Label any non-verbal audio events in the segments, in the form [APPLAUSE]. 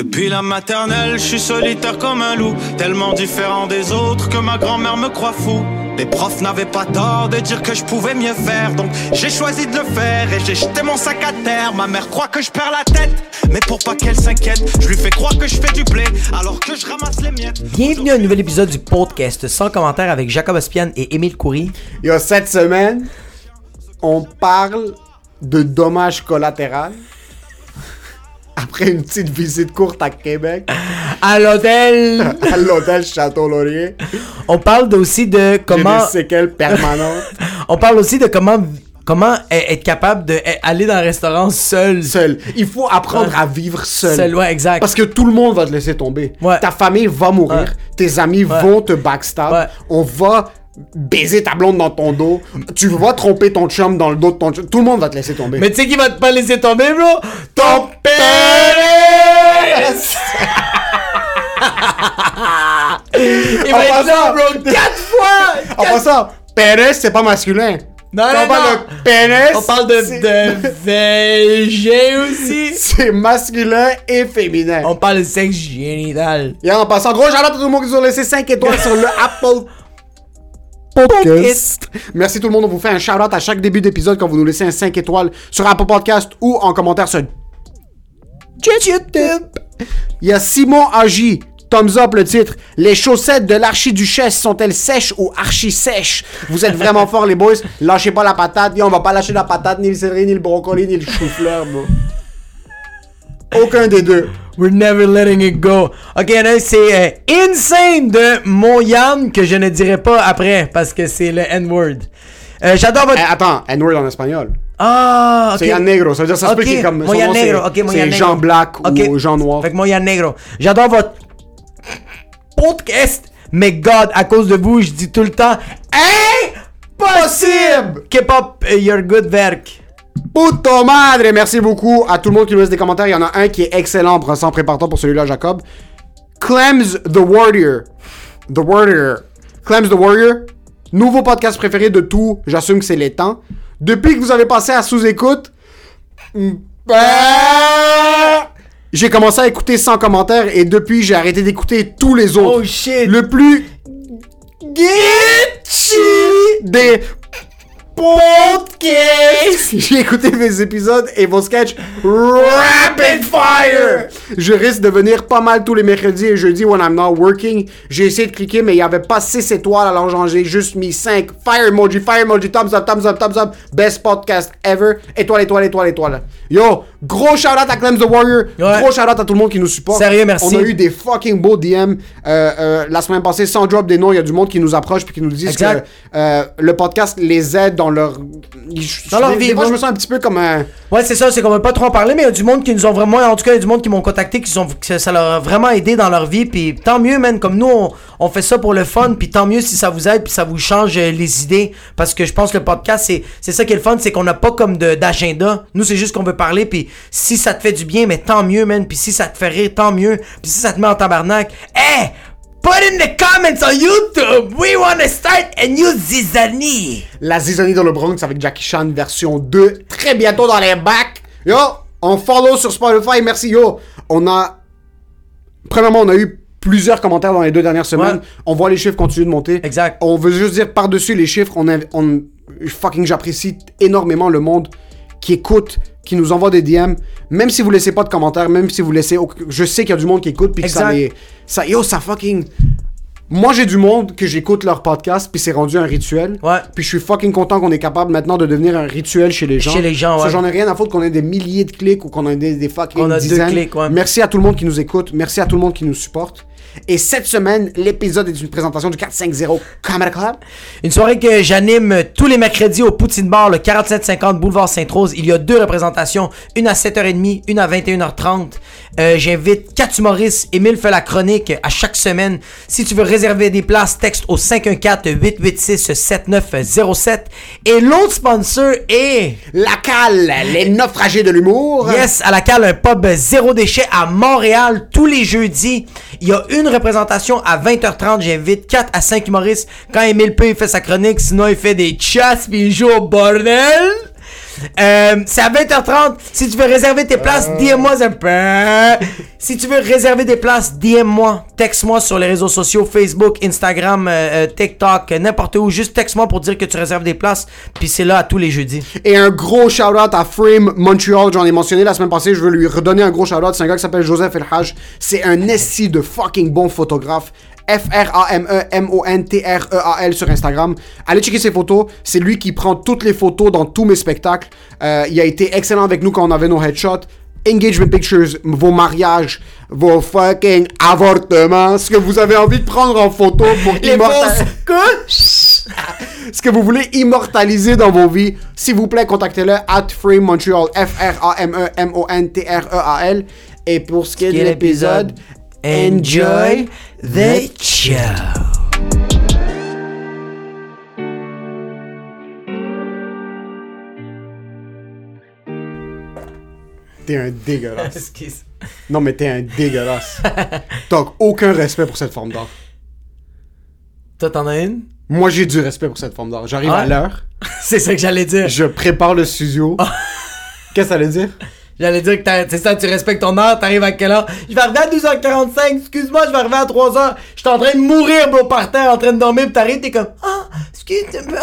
Depuis la maternelle, je suis solitaire comme un loup, tellement différent des autres que ma grand-mère me croit fou. Les profs n'avaient pas tort de dire que je pouvais mieux faire, donc j'ai choisi de le faire et j'ai jeté mon sac à terre. Ma mère croit que je perds la tête, mais pour pas qu'elle s'inquiète, je lui fais croire que je fais du blé alors que je ramasse les miettes. Bienvenue à un nouvel épisode du podcast sans commentaire avec Jacob Ospian et Émile Coury. Yo, cette semaine, on parle de dommages collatéraux. Après une petite visite courte à Québec, [LAUGHS] À l'hôtel, [LAUGHS] à l'hôtel Château-Laurier, on parle aussi de j'ai comment, des séquelles permanentes. [LAUGHS] on parle aussi de comment, comment être capable d'aller dans un restaurant seul. Seul. Il faut apprendre Ouais. à vivre seul. Seul, ouais, exact. Parce que tout le monde va te laisser tomber. Ouais. Ta famille va mourir. Tes amis vont te backstab. On va baiser ta blonde dans ton dos. Tu vas tromper ton chum dans le dos de ton chum. Tout le monde va te laisser tomber. Mais tu sais qui va te pas laisser tomber, bro? Ton père! [LAUGHS] Il va être là, bro, quatre fois! En passant, Pérez, c'est pas masculin. Non, non, on parle non. de pénis, On parle de, de [LAUGHS] VG aussi. C'est masculin et féminin. On parle de sexe génital. Et en passant, gros à tout le monde qui nous ont laissé 5 étoiles sur le Apple Podcast. Merci tout le monde. On vous fait un shout out à chaque début d'épisode quand vous nous laissez un 5 étoiles sur Apple Podcast ou en commentaire sur YouTube. Il y a Simon Agi. Thumbs up le titre. Les chaussettes de l'archiduchesse sont-elles sèches ou archi-sèches? Vous êtes vraiment forts les boys. Lâchez pas la patate. Yo, on va pas lâcher la patate, ni le céleri, ni le brocoli, ni le chou-fleur. Aucun des deux. We're never letting it go. Ok, c'est euh, Insane de Moyam que je ne dirai pas après parce que c'est le N-word. Euh, J'adore votre. Eh, attends, N-word en espagnol. Ah, ok. C'est Yann Negro, ça veut dire ça se peut qu'il comme. son Moya nom, c'est- Negro, ok, Moya C'est Negro. Jean Black Ok. ou Jean Noir. Fait que Moya Negro. J'adore votre podcast, mais God, à cause de vous, je dis tout le temps Impossible! K-pop, euh, your good work. Puto madre! Merci beaucoup à tout le monde qui nous laisse des commentaires. Il y en a un qui est excellent. Prends prépare-toi pour celui-là, Jacob. Clems the Warrior. The Warrior. Clems the Warrior. Nouveau podcast préféré de tout. J'assume que c'est les temps. Depuis que vous avez passé à sous-écoute. ben, J'ai commencé à écouter sans commentaires et depuis j'ai arrêté d'écouter tous les autres. Oh shit! Le plus des podcasts. [LAUGHS] J'ai écouté mes épisodes et vos sketchs rapid fire. Je risque de venir pas mal tous les mercredis et jeudis when I'm not working. J'ai essayé de cliquer mais il y avait pas 6 étoiles alors j'en j'ai juste mis 5. Fire emoji, fire emoji, thumbs up, thumbs up, thumbs up. Best podcast ever. Étoile, étoile, étoile, étoile. Yo, gros shout out à Clem the Warrior. Ouais. Gros shout out à tout le monde qui nous supporte. Sérieux, merci. On a eu des fucking beaux DM euh, euh, la semaine passée sans drop des noms. Il y a du monde qui nous approche puis qui nous disent Exact. que euh, le podcast les aide dans leur. Dans leur vie, ouais. je me sens un petit peu comme un. Ouais, c'est ça, c'est qu'on veut pas trop en parler, mais il y a du monde qui nous ont vraiment, en tout cas, il y a du monde qui m'ont contacté, qui sont, que ça leur a vraiment aidé dans leur vie, puis tant mieux, man, comme nous, on, on fait ça pour le fun, puis tant mieux si ça vous aide, puis ça vous change les idées, parce que je pense que le podcast, c'est, ça qui est le fun, c'est qu'on n'a pas comme d'agenda, nous, c'est juste qu'on veut parler, puis si ça te fait du bien, mais tant mieux, man, puis si ça te fait rire, tant mieux, puis si ça te met en tabarnak, hey! Put in the comments on YouTube! We wanna start a new zizanie! La Zizanie dans le Bronx avec Jackie Chan version 2. Très bientôt dans les bacs. Yo, on follow sur Spotify. Merci, yo. On a. Premièrement, on a eu plusieurs commentaires dans les deux dernières semaines. Ouais. On voit les chiffres continuer de monter. Exact. On veut juste dire par-dessus les chiffres, on, a- on fucking j'apprécie énormément le monde qui écoute, qui nous envoie des DM, même si vous laissez pas de commentaires, même si vous laissez, je sais qu'il y a du monde qui écoute puis que ça les, ça, yo, ça fucking. Moi, j'ai du monde que j'écoute leur podcast puis c'est rendu un rituel. Ouais. Puis je suis fucking content qu'on est capable maintenant de devenir un rituel chez les gens. Chez les gens, ouais. J'en ai rien à foutre qu'on ait des milliers de clics ou qu'on ait des, des fucking On a deux dizaines. clics, ouais. Merci à tout le monde qui nous écoute. Merci à tout le monde qui nous supporte. Et cette semaine, l'épisode est une présentation du 450 Comedy Club. Une soirée que j'anime tous les mercredis au Poutine Bar, le 4750 Boulevard Sainte-Rose. Il y a deux représentations, une à 7h30, une à 21h30. Euh, J'invite quatre humoristes. Émile fait la chronique à chaque semaine. Si tu veux réserver des places, texte au 514-886-7907. Et l'autre sponsor est... La cale, les naufragés de l'humour. Yes, à la cale, un pub zéro déchet à Montréal tous les jeudis. Il y a une représentation à 20h30. J'invite 4 à 5 humoristes. Quand Emile P fait sa chronique, sinon il fait des chasses puis il joue au bordel. Euh, c'est à 20h30. Si tu veux réserver tes places, DM-moi un peu. Si tu veux réserver des places, DM-moi. Texte-moi sur les réseaux sociaux, Facebook, Instagram, euh, euh, TikTok, euh, n'importe où. Juste texte-moi pour dire que tu réserves des places. Puis c'est là à tous les jeudis. Et un gros shout-out à Frame Montreal, j'en ai mentionné la semaine passée, je veux lui redonner un gros shout-out. C'est un gars qui s'appelle Joseph Elhaj. C'est un esti de fucking bon photographe. F-R-A-M-E-M-O-N-T-R-E-A-L sur Instagram. Allez checker ses photos. C'est lui qui prend toutes les photos dans tous mes spectacles. Euh, il a été excellent avec nous quand on avait nos headshots. Engagement pictures, vos mariages, vos fucking avortements, ce que vous avez envie de prendre en photo pour immortaliser [LAUGHS] ce que vous voulez immortaliser dans vos vies, s'il vous plaît, contactez-le at Frame Montreal, F-R-A-M-E-M-O-N-T-R-E-A-L. Et pour ce qui est de l'épisode, Enjoy the show. t'es un dégueulasse. Excuse. non, mais t'es un dégueulasse. T'as aucun respect pour cette forme d'art. Toi, t'en as une? Moi, j'ai du respect pour cette forme d'art. J'arrive à l'heure, [LAUGHS] C'est ça que j'allais dire. je prépare le studio. Qu'est-ce que ça veut dire? J'allais dire que t'as- c'est ça, tu respectes ton heure, t'arrives à quelle heure? Je vais arriver à 12h45, excuse-moi, je vais arriver à 3h. Je suis en train de mourir, bro, par terre, en train de dormir, pis t'arrives, t'es comme, ah, excuse, moi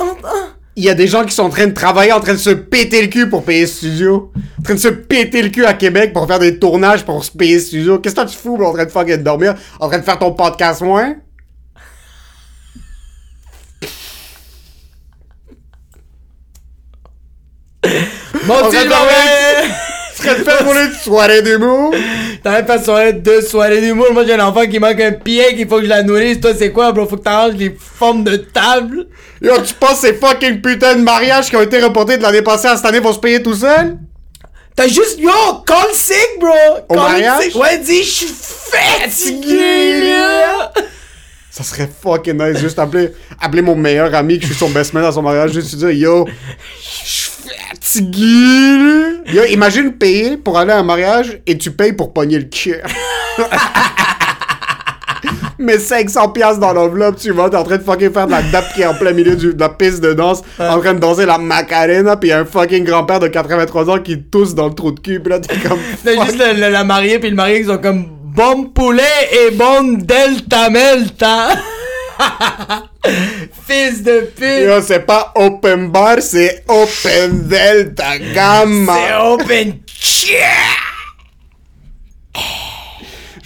Il y a des gens qui sont en train de travailler, en train de se péter le cul pour payer le studio. En train de se péter le cul à Québec pour faire des tournages pour se payer le studio. Qu'est-ce que tu fous, bro, en train de fucking dormir? En train de faire ton podcast moins? Mon Tu serais fait pour une soirée d'humour? Pas de soirée, deux soirées d'humour. Moi, j'ai un enfant qui manque un pied, qu'il faut que je la nourrisse. Toi, c'est quoi, bro? Faut que t'arranges les formes de table. Yo, tu penses que ces fucking putains de mariages qui ont été reportés de l'année passée à cette année vont se payer tout seuls? T'as juste, yo, call sick, bro! Au Call mariage? sick. Ouais, dis, je suis fatigué, là! Ça serait fucking nice juste appeler, appeler mon meilleur ami que je suis son best man à son mariage, juste lui dire yo, je suis fatigué. Yo, imagine payer pour aller à un mariage et tu payes pour pogner le cœur. [LAUGHS] Mais 500 piastres dans l'enveloppe, tu vois, t'es en train de fucking faire de la dap qui est en plein milieu du- de la piste de danse, en train de danser la Macarena, y a un fucking grand-père de 83 ans qui tousse dans le trou de cul, pis là t'es comme... T'as juste le- le- la mariée puis le marié qui sont comme bon poulet et bon delta melta. [LAUGHS] Fils de pute. Yo, c'est pas open bar, c'est open delta gamma. C'est open.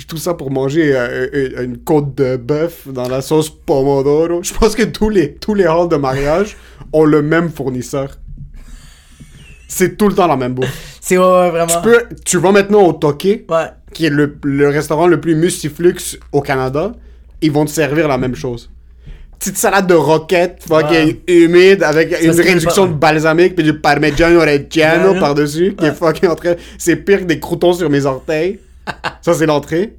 Tout ça pour manger euh, euh, une côte de bœuf dans la sauce pomodoro. Je pense que tous les, tous les halls de mariage ont le même fournisseur. C'est tout le temps la même bouffe. C'est ouais, ouais, vraiment. Tu, peux, tu vas maintenant au Ouais. qui est le, le restaurant le plus mustiflux au Canada. Ils vont te servir la même chose. Petite salade de roquette, fucking humide, avec une réduction pas- de balsamique, puis du parmigiano reggiano par-dessus, qui est fucking en train... C'est pire que des croutons sur mes orteils. [LAUGHS] Ça, c'est l'entrée.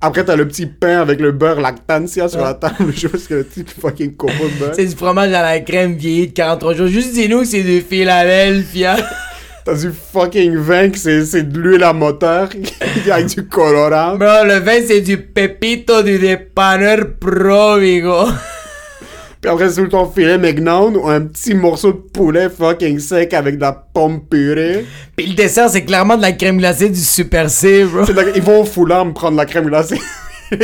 Après, t'as le petit pain avec le beurre lactancia sur Ouais. la table. [LAUGHS] Je pense que le petit fucking de beurre. C'est du fromage à la crème vieilli de 43 jours. Juste dis-nous que c'est du Philadelphia. [LAUGHS] T'as du fucking vin que c'est de l'huile à moteur [LAUGHS] avec du colorant. Bro, le vin, c'est du Pepito du dépanneur Provigo. Puis après, c'est tout ton filet mignon ou un petit morceau de poulet fucking sec avec de la pomme purée. Puis le dessert, c'est clairement de la crème glacée du Super C, bro. La- Ils vont au foulard me prendre la crème glacée. [LAUGHS]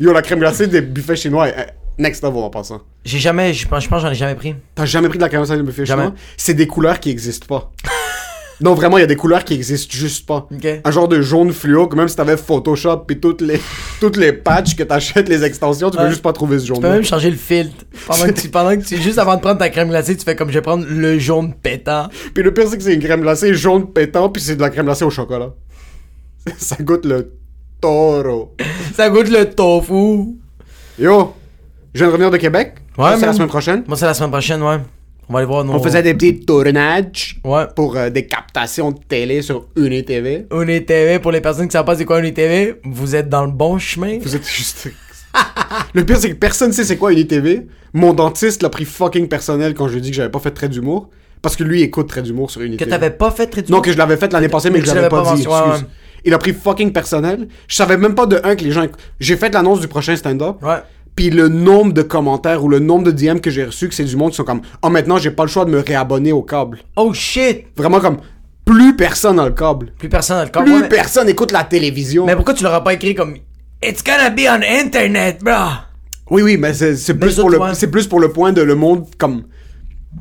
Yo, la crème glacée des buffets chinois, est next level en passant. J'ai jamais, je pense, je pense j'en ai jamais pris. T'as jamais pris de la crème glacée des buffets Jamais. chinois? C'est des couleurs qui existent pas. Non, vraiment, il y a des couleurs qui existent juste pas. Ok. Un genre de jaune fluo, que même si t'avais Photoshop pis toutes les, toutes les patchs que t'achètes, les extensions, tu peux Ouais. juste pas trouver ce jaune Tu peux même changer le filtre. Pendant que tu, pendant que tu, juste avant de prendre ta crème glacée, tu fais comme je vais prendre le jaune pétant. Puis le pire, c'est que c'est une crème glacée jaune pétant, puis c'est de la crème glacée au chocolat. [LAUGHS] Ça goûte le taureau. Ça goûte le tofu. Yo, je viens de revenir de Québec. Ouais, c'est la semaine prochaine. Moi, c'est la semaine prochaine, ouais. On va aller voir nos. On faisait des petits tournages Ouais. pour euh, des captations de télé sur UniTV. UniTV, pour les personnes qui savent pas c'est quoi UniTV, vous êtes dans le bon chemin. Vous êtes juste. [LAUGHS] le pire, c'est que personne sait c'est quoi UniTV. Mon dentiste l'a pris fucking personnel quand je lui ai dit que j'avais pas fait de trait d'humour. Parce que lui écoute trait d'humour sur Que UniTV. t'avais pas fait très Non, que je l'avais fait l'année passée, mais que je l'avais pas, pas dit. ouais. Il a pris fucking personnel. Je savais même pas de un que les gens. J'ai fait l'annonce du prochain stand-up. Ouais. Puis le nombre de commentaires ou le nombre de DM que j'ai reçus, que c'est du monde qui sont comme Oh, maintenant, j'ai pas le choix de me réabonner au câble. Oh shit! Vraiment comme plus personne dans le câble. Plus personne dans le corps. Plus Ouais, mais, personne écoute la télévision. mais pourquoi tu l'auras pas écrit comme It's gonna be on internet, bro? Oui, oui, mais c'est plus, pour le- plus pour le point de le monde comme.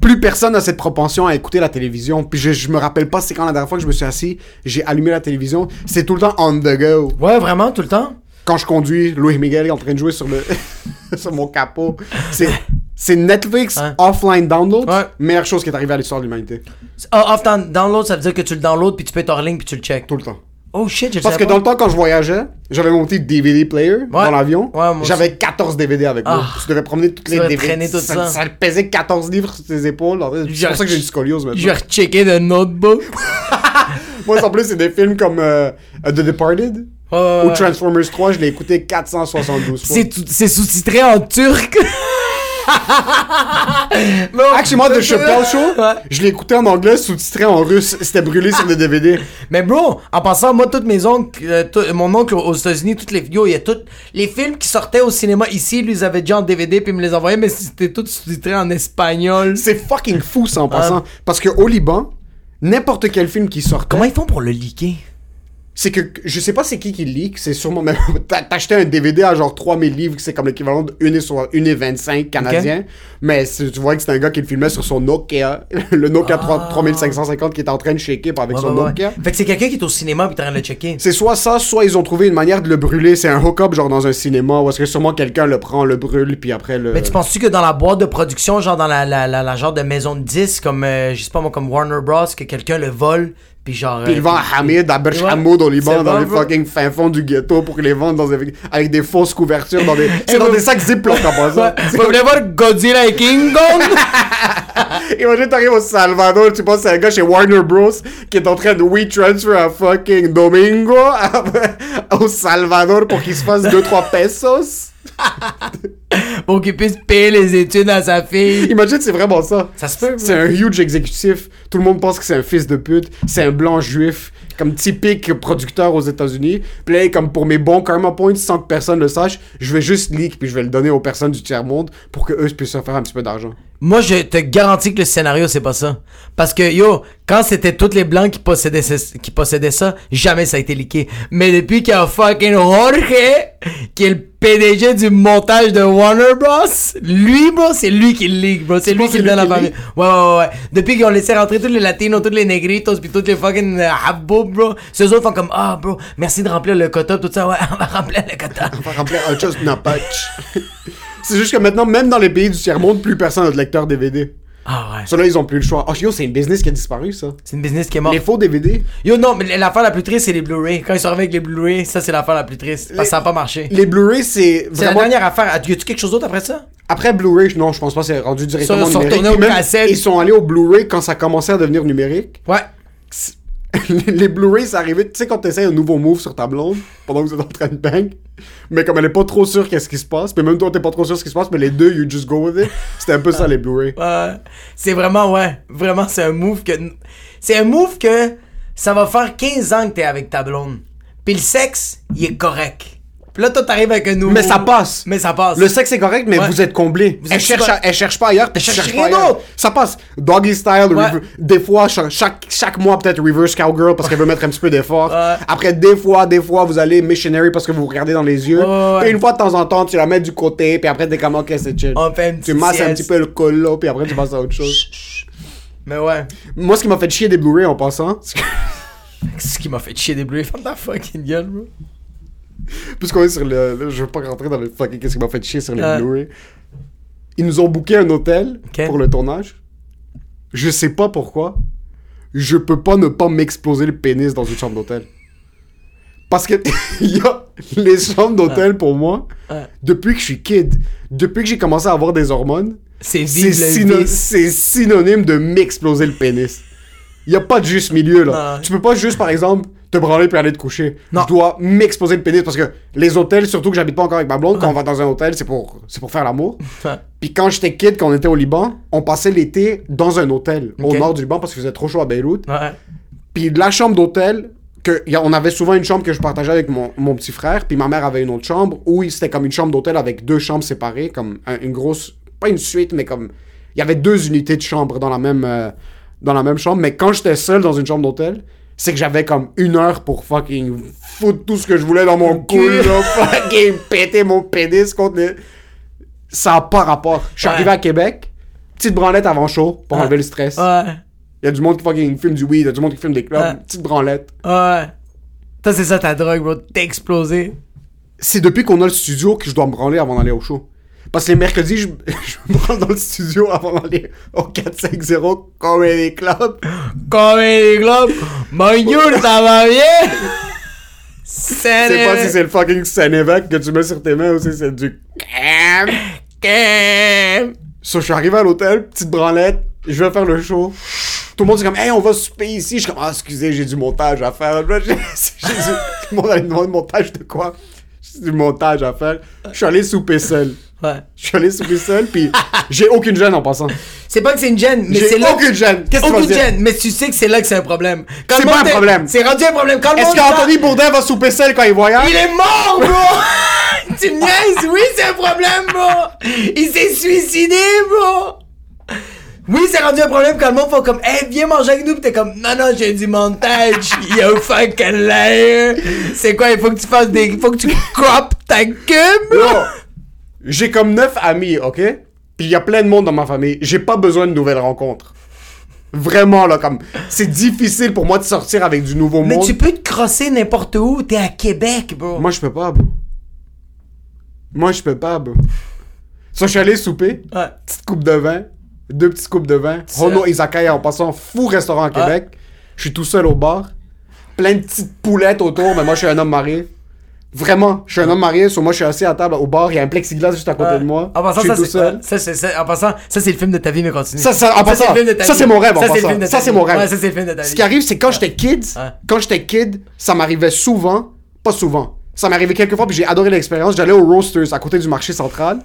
Plus personne a cette propension à écouter la télévision. Puis je, je me rappelle pas c'est quand la dernière fois que je me suis assis, j'ai allumé la télévision. C'est tout le temps on the go. Ouais, vraiment, tout le temps? Quand je conduis, Louis Miguel est en train de jouer sur le [LAUGHS] sur mon capot. C'est c'est Netflix offline download. Ouais. Meilleure chose qui est arrivée à l'histoire de l'humanité. Ah, off down- download, ça veut dire que tu le downloads puis tu peux être hors ligne puis tu le check. Tout le temps. Oh shit, je Parce que dans le temps, quand je voyageais, j'avais mon petit DVD player dans l'avion. Ouais, J'avais 14 DVD avec moi. Ah. Je devais promener toutes les DVD. tout ça. ça pesait 14 livres sur tes épaules. C'est J'ai pour ça que j'ai une scoliose maintenant. Je vais rechecker le notebook. [LAUGHS] Moi, en plus, c'est des films comme euh, The Departed Ouais, ou. Transformers 3. Je l'ai écouté 472 fois. C'est sous-titré en turc. [LAUGHS] Moi, The Chappelle Show, Ouais. je l'ai écouté en anglais, sous-titré en russe. C'était brûlé sur le DVD. [LAUGHS] Mais bro, en passant, moi, toutes mes oncles, euh, tout- mon oncle aux États-Unis, toutes les vidéos, il y a toutes les films qui sortaient au cinéma ici, lui, ils avaient déjà en DVD puis ils me les envoyaient, mais c'était tout sous-titré en espagnol. C'est fucking fou, ça, en passant. Parce qu'au Liban, n'importe quel film qui sortait. Comment ils font pour le leaker? C'est que je sais pas c'est qui qui le leak, c'est sûrement même [LAUGHS] t'as- t'achetais un DVD à genre 3000 livres, c'est comme l'équivalent de 1 et, so- 1 et 25 canadiens, mais tu vois que c'est un gars qui le filmait sur son Nokia, [LAUGHS] le Nokia 3 3550 qui est en train de shaker avec Ah. Ouais, son ouais, ouais. Nokia. Fait que c'est quelqu'un qui est au cinéma puis t'es en train de le checker. C'est soit ça, soit ils ont trouvé une manière de le brûler, c'est un hook-up genre dans un cinéma, ou est-ce que sûrement quelqu'un le prend, le brûle, puis après le... Mais tu penses-tu que dans la boîte de production, genre dans la, la, la, la genre de maison de disques, comme, euh, je sais pas moi, comme Warner Bros, que quelqu'un le vole, puis genre... Puis ils vendent à Hamid, à Berch. Hamoud au Liban, dans les fucking fin fonds du ghetto pour les vendre dans des- avec des fausses couvertures dans des... [LAUGHS] C'est dans des sacs Ziploc en passant. Vous voulez voir Godzilla et King Kong? [LAUGHS] Imagine t'arrives au Salvador, tu penses c'est un gars chez Warner Bros qui est en train de we transfer à fucking Domingo à- [LAUGHS] au Salvador pour qu'il se fasse 2-3 pesos. [LAUGHS] pour qu'il puisse payer les études à sa fille. Imagine c'est vraiment ça. Ça se peut. C'est un huge exécutif. Tout le monde pense que c'est un fils de pute. C'est un blanc juif. Comme typique producteur aux États-Unis. Puis là, comme pour mes bons karma points, sans que personne le sache, je vais juste leak puis je vais le donner aux personnes du tiers-monde pour que eux puissent se faire un petit peu d'argent. Moi, je te garantis que le scénario, c'est pas ça. Parce que, yo, quand c'était tous les blancs qui possédaient, ce- qui possédaient ça, jamais ça a été leaké. Mais depuis qu'il y a fucking Jorge, qui est le PDG du montage de Warner Bros, lui, bro, c'est lui qui le leak, bro. C'est lui qui le donne à la famille. Ouais, ouais, ouais. Depuis qu'ils ont laissé rentrer tous les latinos, tous les négritos, puis tous les fucking euh, habbo, bro. Ceux autres font comme, ah, bro, merci de remplir le quota, tout ça. Ouais, [LAUGHS] on va remplir le quota. On va remplir un chose n'a pas. [LAUGHS] C'est juste que maintenant, même dans les pays du tiers-monde, plus personne n'a de lecteur DVD. Ah, ouais. Ceux-là, ils ont plus le choix. Oh, yo, c'est une business qui a disparu, ça. C'est une business qui est morte. Les faux DVD. Yo, non, mais l'affaire la plus triste, c'est les Blu-ray. Quand ils sont arrivés avec les Blu-ray, ça, c'est l'affaire la plus triste. Parce que ça a pas marché. Les Blu-ray, c'est C'est la dernière affaire. Y a-tu quelque chose d'autre après ça? Après Blu-ray, non, je pense pas, c'est rendu directement Ils sont numérique. retournés même, cassettes. Ils sont allés au Blu-ray quand ça commençait à devenir numérique. Ouais. Les Blu-ray, ça arrivait, tu sais, quand t'essayes un nouveau move sur ta blonde, pendant que vous êtes en train de bang, mais comme elle est pas trop sûre qu'est-ce qui se passe, puis même toi, t'es pas trop sûr ce qui se passe, mais les deux, you just go with it. C'était un peu ça, les Blu-ray. Ouais. C'est vraiment, ouais. Vraiment, c'est un move que. C'est un move que ça va faire 15 ans que t'es avec ta blonde. Puis le sexe, il est correct. Puis là, toi, t'arrives avec un nouveau. Mais ça passe. Mais ça passe. Le sexe est correct, mais Ouais. vous êtes comblé. Vous elle, êtes cherche à- elle cherche pas ailleurs, tu cherches rien pas d'autre. Ça passe. Doggy style, Ouais. des fois, cha- chaque, chaque mois, peut-être reverse cowgirl parce qu'elle veut mettre un petit peu d'effort. Ouais. Après, des fois, des fois, vous allez missionary parce que vous vous regardez dans les yeux. Et une fois de temps en temps, tu la mets du côté, puis après, t'es comme, ok, c'est chill. On fait une Tu masses un petit peu le colo, puis après, tu passes à autre chose. Mais ouais. Moi, ce qui m'a fait chier des Blu-ray en passant, [LAUGHS] ce qui m'a fait chier des Blu-ray. Ferme ta fucking gueule, bro. Puisqu'on est sur le. le- Je veux pas rentrer dans le fucking. Qu'est-ce qui m'a fait chier sur les Ouais. Blu-ray. Ils nous ont booké un hôtel Ok. pour le tournage. Je sais pas pourquoi. Je peux pas ne pas m'exploser le pénis dans une chambre d'hôtel. Parce que [LAUGHS] il y a les chambres d'hôtel pour moi, Ouais. depuis que je suis kid, depuis que j'ai commencé à avoir des hormones, C'est c'est vivre le syno- vice. c'est synonyme de m'exploser le pénis. Il y a pas de juste milieu là. Non. Tu peux pas juste par exemple te branler puis aller te coucher. Non. Je dois m'exploser le pénis parce que les hôtels, surtout que j'habite pas encore avec ma blonde, quand on va dans un hôtel, c'est pour c'est pour faire l'amour. Ouais. Puis quand j'étais kid, quand on était au Liban, on passait l'été dans un hôtel au nord du Liban parce qu'il faisait trop chaud à Beyrouth. Ouais. Puis la chambre d'hôtel, que y a- on avait souvent une chambre que je partageais avec mon, mon petit frère, puis ma mère avait une autre chambre où c'était comme une chambre d'hôtel avec deux chambres séparées, comme un- une grosse, pas une suite, mais comme il y avait deux unités de chambre dans la même euh, dans la même chambre. Mais quand j'étais seul dans une chambre d'hôtel, c'est que j'avais comme une heure pour fucking foutre tout ce que je voulais dans mon cul, là, [LAUGHS] fucking péter mon pénis contre les... Ça a pas rapport. Je suis Ouais. arrivé à Québec, petite branlette avant chaud pour Ouais. enlever le stress. Ouais. Il y a du monde qui fucking filme du weed, il y a du monde qui filme des clubs, Ouais. petite branlette. Ouais. Toi, c'est ça ta drogue, bro. T'es explosé. C'est depuis qu'on a le studio que je dois me branler avant d'aller au show. Parce que les mercredis, je, [LAUGHS] je me branle dans le studio avant d'aller au 450 Comedy Club. Comme les globes. Bonjour, ça va bien? Sais pas si c'est le fucking Saint-Évêque que tu mets sur tes mains ou si c'est du... c'est. So, je suis arrivé à l'hôtel, petite branlette, je vais faire le show. Tout le monde dit comme, hey, on va souper ici. Je suis comme, ah, excusez, j'ai du montage à faire. [LAUGHS] J'ai du... Tout le monde me demander montage de quoi? J'ai du montage à faire. Je suis allé souper seul. Ouais. Je suis allé souper seul, puis j'ai aucune gêne en passant. C'est pas que c'est une gêne, mais c'est là. aucune gêne. Qu'est-ce que tu vas Aucune dire? gêne, mais tu sais que c'est là que c'est un problème. Quand C'est pas monde un est- problème. C'est rendu un problème. Quand le Est-ce monde qu'Anthony Bourdin va souper seul quand il voyage? Il est mort, bro! [LAUGHS] tu me niaises? Oui, c'est un problème, bro! Il s'est suicidé, bro! Oui, c'est rendu un problème quand le monde fait comme, hey, viens manger avec nous, pis t'es comme, non, non, j'ai du montage, yo, fuck liar! C'est quoi, il faut que tu fasses des. Il faut que tu crop ta queue, bro! J'ai comme neuf amis, ok? Puis il y a plein de monde dans ma famille. J'ai pas besoin de nouvelles rencontres. Vraiment, là, comme... C'est difficile pour moi de sortir avec du nouveau Mais monde. tu peux te crosser n'importe où, t'es à Québec, bro! Moi, je peux pas, bro. Moi, je peux pas, bro. Ça, je suis allé souper. Ouais. Petite coupe de vin. Deux petites coupes de vin. Hono Izakaya en passant. Fou restaurant à Québec. Je suis tout seul au bar. Plein de petites poulettes autour, mais moi, je suis un homme marié. Vraiment, je suis un homme marié, sur moi je suis assis à table au bar, il y a un plexiglas juste à côté de moi. En passant, je suis ça, tout seul. ça, c'est, ça- en passant, ça, c'est le film de ta vie, mais continue. Ça, ça- en passant, ça, c'est mon rêve, Ça, c'est le passant. film de ta Ça, mon rêve. Ouais, ça, c'est le film de ta vie. Ce qui arrive, c'est quand j'étais kid, Ouais. quand j'étais kid, ça m'arrivait souvent, pas souvent, ça m'arrivait quelques fois, puis j'ai adoré l'expérience. J'allais au Roasters à côté du marché central,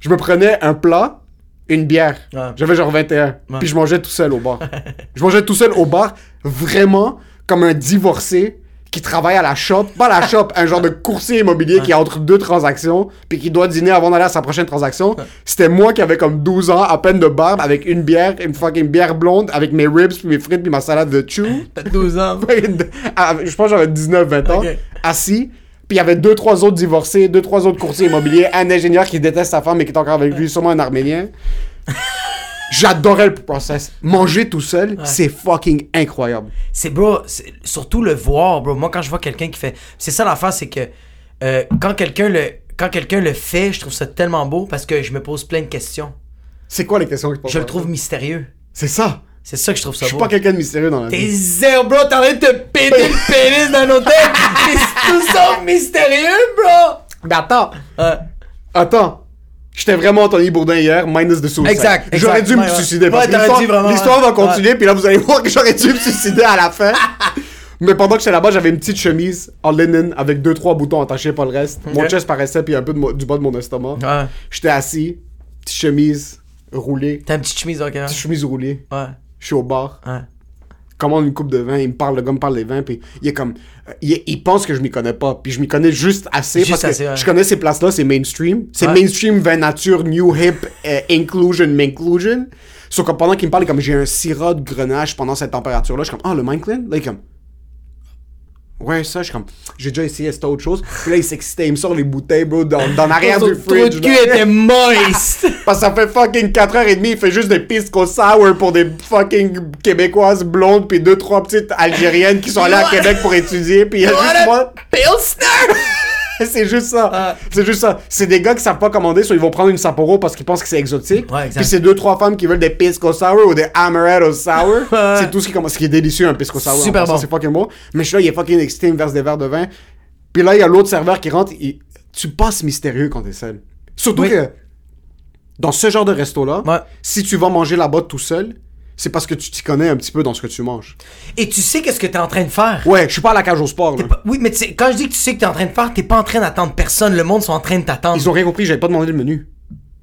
je me prenais un plat, une bière. Ouais. J'avais genre 21, Ouais. puis je mangeais tout seul au bar. [LAUGHS] je mangeais tout seul au bar, vraiment comme un divorcé qui travaille à la shop, pas la shop, un genre de coursier immobilier qui est entre deux transactions, puis qui doit dîner avant d'aller à sa prochaine transaction. C'était moi qui avais comme 12 ans, à peine de barbe, avec une bière, une fucking bière blonde, avec mes ribs, puis mes frites, puis ma salade de chew. [LAUGHS] T'as 12 ans. [LAUGHS] Je pense que j'avais 19-20 ans, Ok. assis. Puis il y avait deux, trois autres divorcés, deux, trois autres courtiers immobiliers, un ingénieur qui déteste sa femme mais qui est encore avec lui, sûrement un Arménien. J'adorais le process. Manger tout seul, c'est fucking incroyable. C'est, bro, surtout le voir, bro. Moi, quand je vois quelqu'un qui fait. C'est ça l'affaire, c'est que euh, quand quelqu'un le. Quand quelqu'un le fait, je trouve ça tellement beau parce que je me pose plein de questions. C'est quoi les questions que tu poses Je le trouve mystérieux. C'est ça. C'est ça que je trouve Je ça suis beau. pas quelqu'un de mystérieux dans la T'es vie. zéro, bro. T'es en train de te péter le [LAUGHS] pénis d'un hôtel. C'est tout ça mystérieux, bro. Mais attends, attends. J'étais vraiment Anthony Bourdin hier, minus de suicide. Exact. J'aurais dû me suicider. parce que l'histoire- va continuer, puis là, vous allez [LAUGHS] voir que j'aurais dû me suicider à la fin. [LAUGHS] Mais pendant que j'étais là-bas, j'avais une petite chemise en linen avec deux, trois boutons attachés, pas le reste. Mon chest paraissait, puis un peu de du bas de mon estomac. Ouais. J'étais assis, petite chemise roulée, T'as une petite chemise, ok. petite chemise roulée. Ouais. Je suis au bar, Ouais. Commande une coupe de vin, il me parle, le gars me parle des vins, puis il est comme. euh, Il, il pense que je m'y connais pas, puis je m'y connais juste assez Juste parce que ouais. je connais ces places-là, c'est mainstream. C'est Ouais. mainstream, vin nature, new hip, euh, inclusion, inclusion. Sauf que pendant qu'il me parle, il est comme j'ai un syrah de grenache pendant cette température-là, je suis comme, ah, le Mineclan? Là, il est comme. Ouais, ça, je suis comme, j'ai déjà essayé, c'était autre chose. Puis là, il s'excitait, il me sort les bouteilles, bro, dans, dans l'arrière du trou de fridge. cul était moist. [LAUGHS] Parce que ça fait fucking 4h30, il fait juste des pisco sour pour des fucking québécoises blondes puis deux trois petites algériennes qui sont allées à. Québec pour étudier puis il y a juste moi. Pilsner. [LAUGHS] C'est juste ça. Ah. C'est juste ça. C'est des gars qui savent pas commander, soit ils vont prendre une Sapporo parce qu'ils pensent que c'est exotique. Ouais. Puis c'est deux trois femmes qui veulent des pisco sour ou des amaretto sour. [LAUGHS] C'est tout ce qui commence, ce qui est délicieux un pisco sour. Super bon. C'est fucking bon. Mais je suis là, il est fucking excité, il me verse des verres de vin. Puis là, il y a l'autre serveur qui rentre. il- Tu passes mystérieux quand t'es seul. Surtout Oui. que dans ce genre de resto-là, Ouais. si tu vas manger là-bas tout seul, c'est parce que tu t'y connais un petit peu dans ce que tu manges. Et tu sais qu'est-ce que t'es en train de faire? Ouais, je suis pas à la cage au sport. là. Oui, mais tu sais, quand je dis que tu sais que t'es en train de faire, t'es pas en train d'attendre personne. Le monde sont en train de t'attendre. Ils ont rien compris, j'avais pas demandé le menu.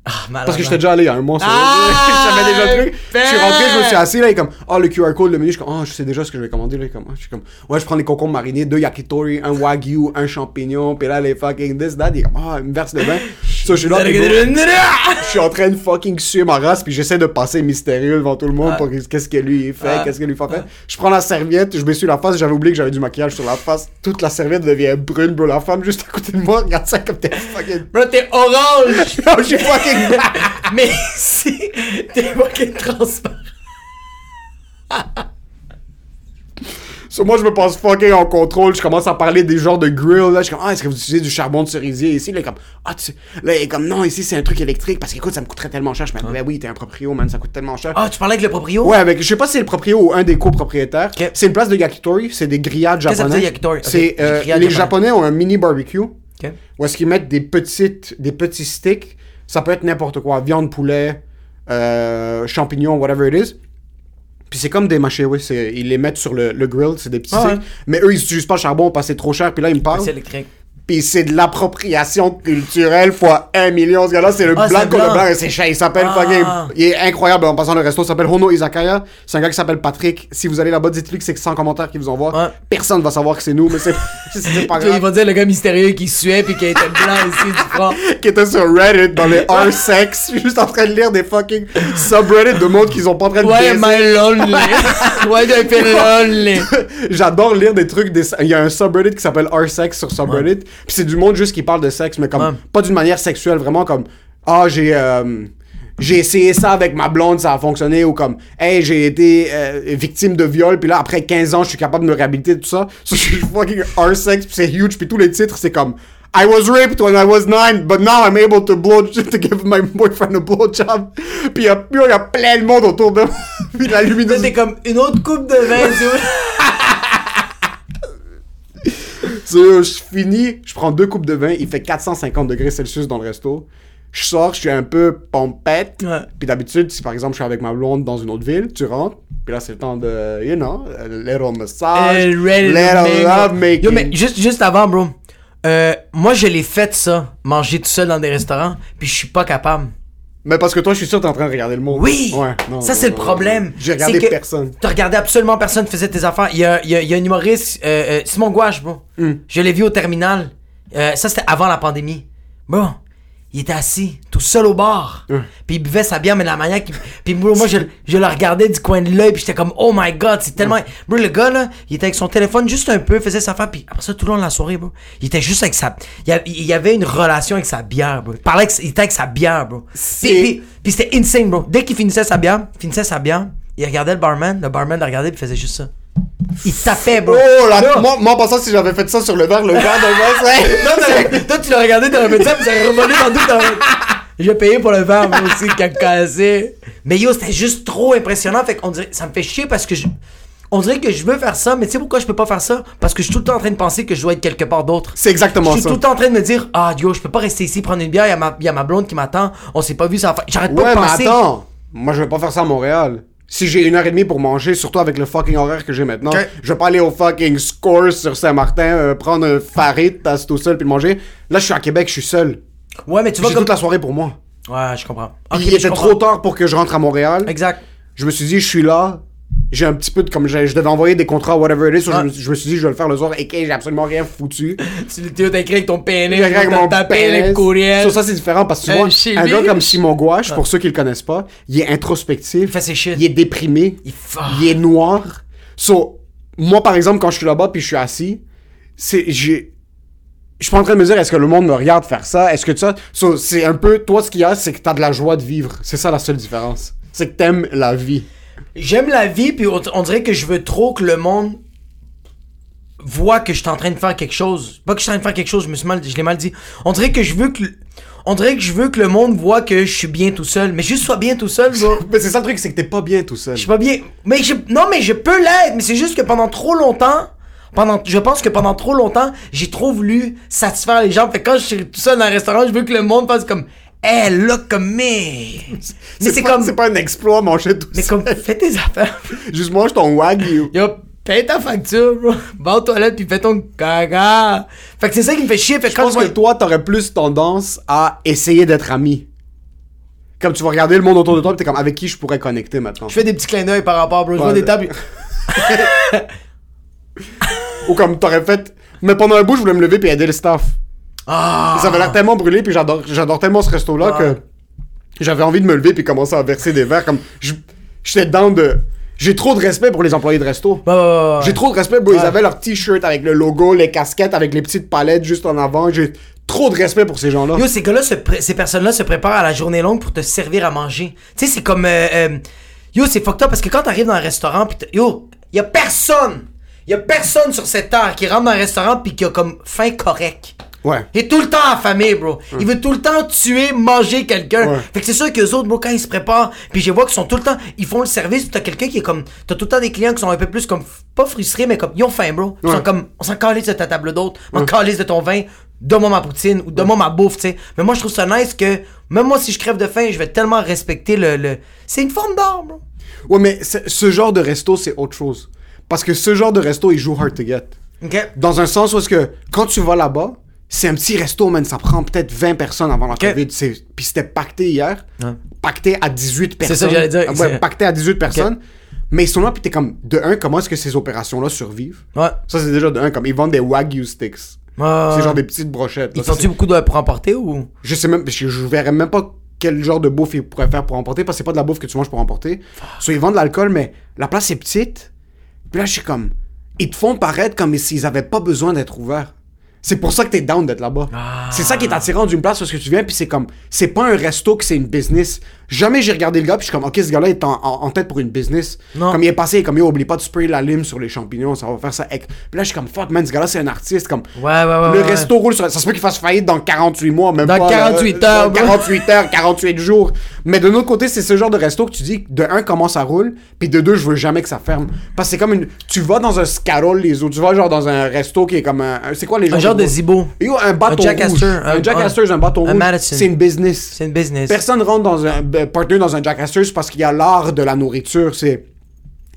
Ah. Parce que j'étais déjà allé il y a un mois. sur- Ah, [LAUGHS] je savais déjà le truc. Je suis rentré, je me suis ben. assis là, et comme, oh le QR code, le menu, je suis comme, oh je sais déjà ce que je vais commander là. Comme, Ah, je suis comme, ouais, je prends les concombres marinés, deux yakitori, un wagyu, un champignon, puis là les fucking this, that, il est comme, ah, une verse de vin. [LAUGHS] So, je suis là, je suis en train de fucking suer ma race, puis j'essaie de passer mystérieux devant tout le monde Ah. pour qu'est-ce que lui il fait, qu'est-ce que lui fait. Je prends la serviette, je m'essuie la face, j'avais oublié que j'avais du maquillage sur la face. Toute la serviette devient brune, bro. La femme juste à côté de moi, regarde ça comme t'es fucking. Bro, t'es orange! [LAUGHS] Suis fucking. [LAUGHS] Mais si t'es fucking transparent. So, moi, je me pense fucking en contrôle. Je commence à parler des genres de grill. Là, je suis comme, ah, est-ce que vous utilisez du charbon de cerisier ici? Là, il est comme, ah, tu sais. Là, il est comme, non, ici, c'est un truc électrique. Parce qu'écoute, ça me coûterait tellement cher. Je me dis, ben oui, t'es un proprio, man, ça coûte tellement cher. Ah, tu parlais avec le proprio? Ouais, avec, je sais pas si c'est le proprio ou un des copropriétaires. C'est une place de yakitori. C'est des grillades que japonais. yakitori? C'est, euh, les japonais. japonais ont un mini barbecue. Ok. Où est-ce qu'ils mettent des petites, des petits sticks. Ça peut être n'importe quoi. Viande, poulet, euh, champignons, whatever it is. Puis c'est comme des machés, oui. Ils les mettent sur le, le grill, c'est des petits Ah ouais. Mais eux, ils utilisent pas le charbon parce que c'est trop cher. Puis là, ils me parlent. C'est électrique. Puis c'est de l'appropriation culturelle fois un million. Ce gars-là, c'est le Ah, blanc le blanc. blanc. et C'est cher. Il s'appelle Ah. fucking. Il est incroyable. En passant, le resto s'appelle Hono Izakaya. C'est un gars qui s'appelle Patrick. Si vous allez là-bas, dites-lui que c'est 100 commentaires qui vous envoient. Ouais. Personne va savoir que c'est nous, mais c'est [LAUGHS] pas [LAUGHS] grave. va dire le gars mystérieux qui suait puis qui était blanc ici du front. [LAUGHS] qui était sur Reddit dans les R-Sex, juste en train de lire des fucking subreddits de monde qu'ils ont pas en train de Ouais, baiser. my lonely. Ouais, j'ai fait lonely. J'adore lire des trucs. Des... Il y a un subreddit qui s'appelle R-Sex sur subreddit. Puis c'est du monde juste qui parle de sexe, mais comme Ouais. pas d'une manière sexuelle, vraiment comme ah j'ai euh, j'ai essayé ça avec ma blonde, ça a fonctionné ou comme hey j'ai été euh, victime de viol, puis là après 15 ans je suis capable de me réhabiliter tout ça. So, [LAUGHS] je suis fucking R-Sex, puis c'est huge, puis tous les titres c'est comme I was raped when I was nine, but now I'm able to blow [LAUGHS] to give my boyfriend a blowjob. Puis il y, a- puis il y a plein de monde autour de moi. [LAUGHS] puis la Ça, luminosité. c'est comme une autre coupe de vin, je finis, je prends deux coupes de vin, il fait 450 degrés Celsius dans le resto. Je sors, je suis un peu pompette. Ouais. Puis d'habitude, si par exemple je suis avec ma blonde dans une autre ville, tu rentres, puis là c'est le temps de, you know, a little massage, to little love making. Yo, mais juste, juste avant, bro. Euh, moi, je l'ai fait, ça. Manger tout seul dans des restaurants. Puis je suis pas capable. Mais parce que toi, je suis sûr que t'es en train de regarder le monde. Oui! Ouais, non, ça, c'est le problème. non. J'ai regardé que personne. T'as regardé absolument personne, faisait tes affaires. Il y a, il y a- il y a un humoriste, euh, euh, Simon Gouache, bro. Hmm. Je l'ai vu au terminal. Euh, ça, c'était avant la pandémie. Bon, il était assis, tout seul au bar. Puis il buvait sa bière, mais de la manière qu'il. Puis bro, moi, je, je le regardais du coin de l'œil, puis j'étais comme, oh my god, c'est tellement. Bro, le gars, là, il était avec son téléphone juste un peu, faisait sa affaire, puis après ça, tout le long de la soirée, bro, il était juste avec sa. Il y avait une relation avec sa bière, bro. Il parlait avec, il était avec sa bière, bro. Puis, puis- puis c'était insane, bro. Dès qu'il finissait sa bière, finissait sa bière, il regardait le barman, le barman le regardait, puis il faisait juste ça. Il tapait, bro. Oh là, Là, moi, moi en passant, si j'avais fait ça sur le verre, le verre de vin, c'est. non, [LAUGHS] toi, tu l'as regardé, t'aurais fait ça, puis ça revolé dans tout. t'aurais- J'ai payé pour le verre, moi aussi, qui a cassé. Mais yo, c'était juste trop impressionnant. Fait qu'on dirait, ça me fait chier parce que je. On dirait que je veux faire ça, mais tu sais pourquoi je peux pas faire ça? Parce que je suis tout le temps en train de penser que je dois être quelque part d'autre. C'est exactement Je suis ça. tout le temps en train de me dire, ah, yo, je peux pas rester ici, prendre une bière, il y, a ma- y a ma blonde qui m'attend, on s'est pas vu, ça va faire- J'arrête pas Ouais, de mais penser. attends. Moi, je vais pas faire ça à Montréal. Si j'ai une heure et demie pour manger, surtout avec le fucking horaire que j'ai maintenant, je vais pas aller au fucking Score sur Saint-Martin, euh, prendre un farit, tasser tout seul puis le manger. Là, je suis à Québec, je suis seul. Ouais, mais tu vois J'ai comme. toute la soirée pour moi. Ouais, je comprends. Puis il était comprends. trop tard pour que je rentre à Montréal. Exact. Je me suis dit, je suis là. J'ai un petit peu de. Comme je devais envoyer des contrats, whatever it is. Ouais. je, me, je me suis dit, je vais le faire le soir. Et que j'ai absolument rien foutu. [LAUGHS] Tu t'as écrit avec ton pénis, J'ai avec mon le courriel. Ça, ça, c'est différent parce que tu Un vois, un gars comme Simon Gouache, pour ceux qui le connaissent pas, il est introspectif. Il fait ses shit. Il est déprimé. Il est noir. So, moi, par exemple, quand je suis là-bas puis je suis assis, c'est. J'ai. Je suis pas en train de me dire, est-ce que le monde me regarde faire ça? Est-ce que ça? So, c'est un peu. Toi, ce qu'il y a, c'est que t'as de la joie de vivre. C'est ça la seule différence. C'est que t'aimes la vie. J'aime la vie, puis on, on dirait que je veux trop que le monde voit que je suis en train de faire quelque chose. Pas que je suis en train de faire quelque chose, je me suis mal, je l'ai mal dit. On dirait que je veux que, le- on dirait que je veux que le monde voit que je suis bien tout seul. Mais juste sois bien tout seul. [LAUGHS] Mais c'est ça le truc, c'est que t'es pas bien tout seul. Je suis pas bien. Mais je, non, mais je peux l'être. Mais c'est juste que pendant trop longtemps, pendant, je pense que pendant trop longtemps, j'ai trop voulu satisfaire les gens. Fait que quand je suis tout seul dans un restaurant, je veux que le monde fasse comme, hey, look comme me. Mais c'est pas- comme, C'est pas un exploit manger tout mais seul. comme, fais tes affaires. [LAUGHS] Juste mange ton wagyu. Yo, paye ta facture, bro. Va aux toilettes puis fais ton caca. Fait que c'est ça qui me fait chier. Fait Je quand pense je que toi, t'aurais plus tendance à essayer d'être ami. Comme tu vas regarder le monde autour de toi, pis t'es comme, avec qui je pourrais connecter maintenant? Je fais des petits clins d'œil par rapport, bro. Je vois des tables. [LAUGHS] Ou comme t'aurais fait. Mais pendant un bout, je voulais me lever puis aider le staff. Ah! Ça avait l'air tellement brûlé, puis j'adore, j'adore tellement ce resto-là que j'avais envie de me lever puis commencer à verser des verres. Comme, j'étais dedans de. J'ai trop de respect pour les employés de resto. J'ai trop de respect, bro. Ils avaient leur t-shirt avec le logo, les casquettes avec les petites palettes juste en avant. J'ai trop de respect pour ces gens-là. Yo, ces gars-là, se ces personnes-là se préparent à la journée longue pour te servir à manger. Tu sais, c'est comme. euh, euh, yo, c'est fucked up parce que quand t'arrives dans un restaurant, pis yo, y a personne, y a personne sur cette terre qui rentre dans un restaurant pis qui a comme faim correct. Ouais. Il est tout le temps affamé, bro. Il veut tout le temps tuer, manger quelqu'un. Ouais. Fait que c'est sûr qu'eux autres, bro, quand ils se préparent, puis je vois qu'ils sont tout le temps, ils font le service, pis t'as quelqu'un qui est comme, t'as tout le temps des clients qui sont un peu plus comme, pas frustrés, mais comme, ils ont faim, bro. Ils Ouais. sont comme, on s'en calisse de ta table d'hôte, on s'en calisse de ton vin, donne-moi ma poutine, ou donne-moi ma bouffe, tu sais. Mais moi, je trouve ça nice que, même moi, si je crève de faim, je vais tellement respecter le, le... c'est une forme d'art, bro. Ouais, mais ce genre de resto, c'est autre chose. Parce que ce genre de resto, il joue hard to get. Ok? Dans un sens où est-ce que quand tu vas là-bas, c'est un petit resto, man. Ça prend peut-être 20 personnes avant la COVID. C'est- Puis c'était pacté hier. Pacté à 18 personnes. ça que j'allais dire. Ouais, C'est- pacté à 18 personnes. Mais ils sont là, puis t'es comme, de un, comment est-ce que ces opérations-là survivent? Ouais. Ça, c'est déjà de un, comme ils vendent des Wagyu sticks. C'est genre des petites brochettes. Ils font-tu beaucoup de pour emporter ou? je sais même, je, je verrais même pas quel genre de bouffe ils pourraient faire pour emporter, parce que c'est pas de la bouffe que tu manges pour emporter. Soit ils vendent de l'alcool, mais la place est petite. Puis là, je suis comme, ils te font paraître comme s'ils avaient pas besoin d'être ouverts. C'est pour ça que t'es down d'être là-bas. C'est ça qui est attirant d'une place parce que tu viens, puis c'est comme, c'est pas un resto que c'est une business. Jamais j'ai regardé le gars, puis je suis comme, ok, ce gars-là est en, en- en tête pour une business. Non. Comme il est passé, comme, yo, oublie pas de sprayer la lime sur les champignons, ça va faire ça. Puis là, je suis comme, fuck, man, ce gars-là, c'est un artiste. Comme, Ouais, ouais, ouais. le ouais. resto roule sur. Ça se peut qu'il fasse faillite dans 48 mois, même Dans pas. 48 là, heures, dans bro. 48 heures, 48 jours. Mais de l'autre côté, c'est ce genre de resto que tu dis, de un, comment ça roule, puis de deux, je veux jamais que ça ferme. Parce que c'est comme une. Tu vas dans un scarole, les autres. Tu vas genre dans un resto qui est comme un. un- C'est quoi les gens Un genre de zibo. Yo, un bâton Jack rouge. Astor, Un, un- Jack un- Astor, un bâton un rouge. C'est une business. C'est une business. Personne rentre dans un partner dans un Jack Astor parce qu'il y a l'art de la nourriture. C'est.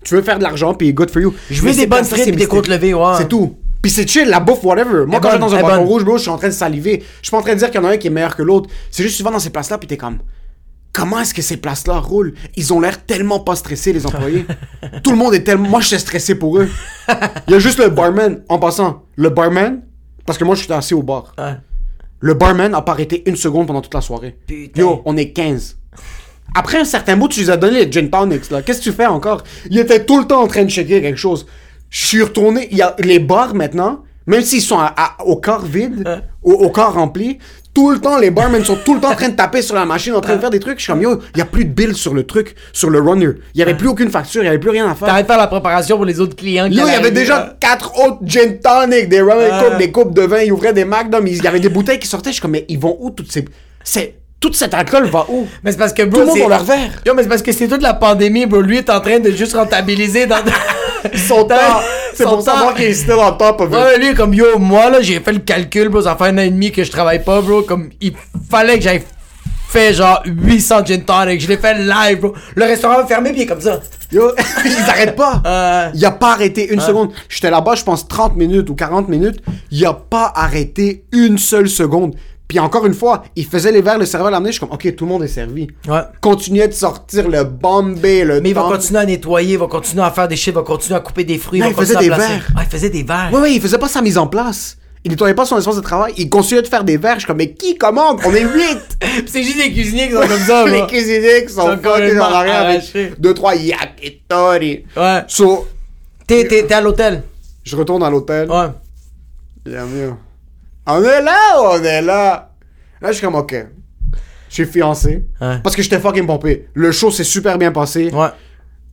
Tu veux faire de l'argent, puis good for you. Je veux des bonnes frites pis des côtes levées, ouais. C'est tout. Puis c'est chill, la bouffe, whatever. Moi, quand je vais dans un bâton rouge, bro, je suis en train de saliver. Je suis pas en train de dire qu'il y en a un qui est meilleur que l'autre. C'est juste, tu vas dans ces places-là, puis t'es comme. Comment est-ce que ces places-là roulent? Ils ont l'air tellement pas stressés, les employés. [LAUGHS] Tout le monde est tellement. Moi, je suis stressé pour eux. Il y a juste le barman. En passant, le barman, parce que moi, je suis assis au bar. Ouais. Le barman a pas arrêté une seconde pendant toute la soirée. Putain. Yo, on est 15. Après un certain bout, tu lui as donné les gin tonics, là. Qu'est-ce que tu fais encore? Il était tout le temps en train de checker quelque chose. Je suis retourné. Il y a les bars maintenant, même s'ils sont à- à- au corps vide, au, au corps rempli, tout le temps, les barmen sont tout le temps en train de taper sur la machine, en train de faire des trucs. Je suis comme, yo, il y a plus de bill sur le truc, sur le runner. Il y avait plus aucune facture, il y avait plus rien à faire. T'arrêtes de faire la préparation pour les autres clients. Yo, il y avait déjà là. quatre autres gin tonic, des rum and Ah. coke, des coupes de vin, ils ouvraient des magnums, il y avait des bouteilles qui sortaient. Je suis comme, mais ils vont où toutes ces. C'est. Toute cette alcool va où? Mais c'est parce que, bro, Tout le monde c'est- a leur verre. Yo, mais c'est parce que c'est toute la pandémie, bro. Lui est en train de juste rentabiliser dans. [LAUGHS] Son temps. C'est pour savoir temps. qu'il est on top of it. Ouais, lui, comme yo, moi, là, j'ai fait le calcul, bro. Ça fait un an et demi que je travaille pas, bro. Comme, il fallait que j'aille fait genre 800 gin tonic. Je l'ai fait live, bro. Le restaurant est fermé, puis il est comme ça. Yo, [LAUGHS] ils arrêtent pas. [LAUGHS] Euh. Il a pas arrêté une seconde. J'étais là-bas, je pense 30 minutes ou 40 minutes. Il a pas arrêté une seule seconde. Puis encore une fois, il faisait les verres, le serveur l'amenait. Je suis comme, ok, tout le monde est servi. Ouais. Continuait de sortir le Bombay, le Mais il va Tom- continuer à nettoyer, il va continuer à faire des shit, il va continuer à couper des fruits. Non, va il faisait continuer à des placer- verres. Ouais, il faisait des verres. Ouais, ouais, il faisait pas sa mise en place. Il nettoyait pas son espace de travail. Il continuait de faire des verres. Je suis comme, mais qui commande? On est 8! [LAUGHS] C'est juste les cuisiniers qui sont comme ça, [LAUGHS] les cuisiniers qui sont Sont fucking complètement en arrière avec arrachés. 2-3 yakitori. Ouais. So, T'es, t'es, t'es à l'hôtel. je retourne à l'hôtel. Ouais. Bien mieux. On est là ou on est là? Là, je suis comme, ok. Je suis fiancé. Ouais. Parce que j'étais fucking pompé. Le show s'est super bien passé. Ouais.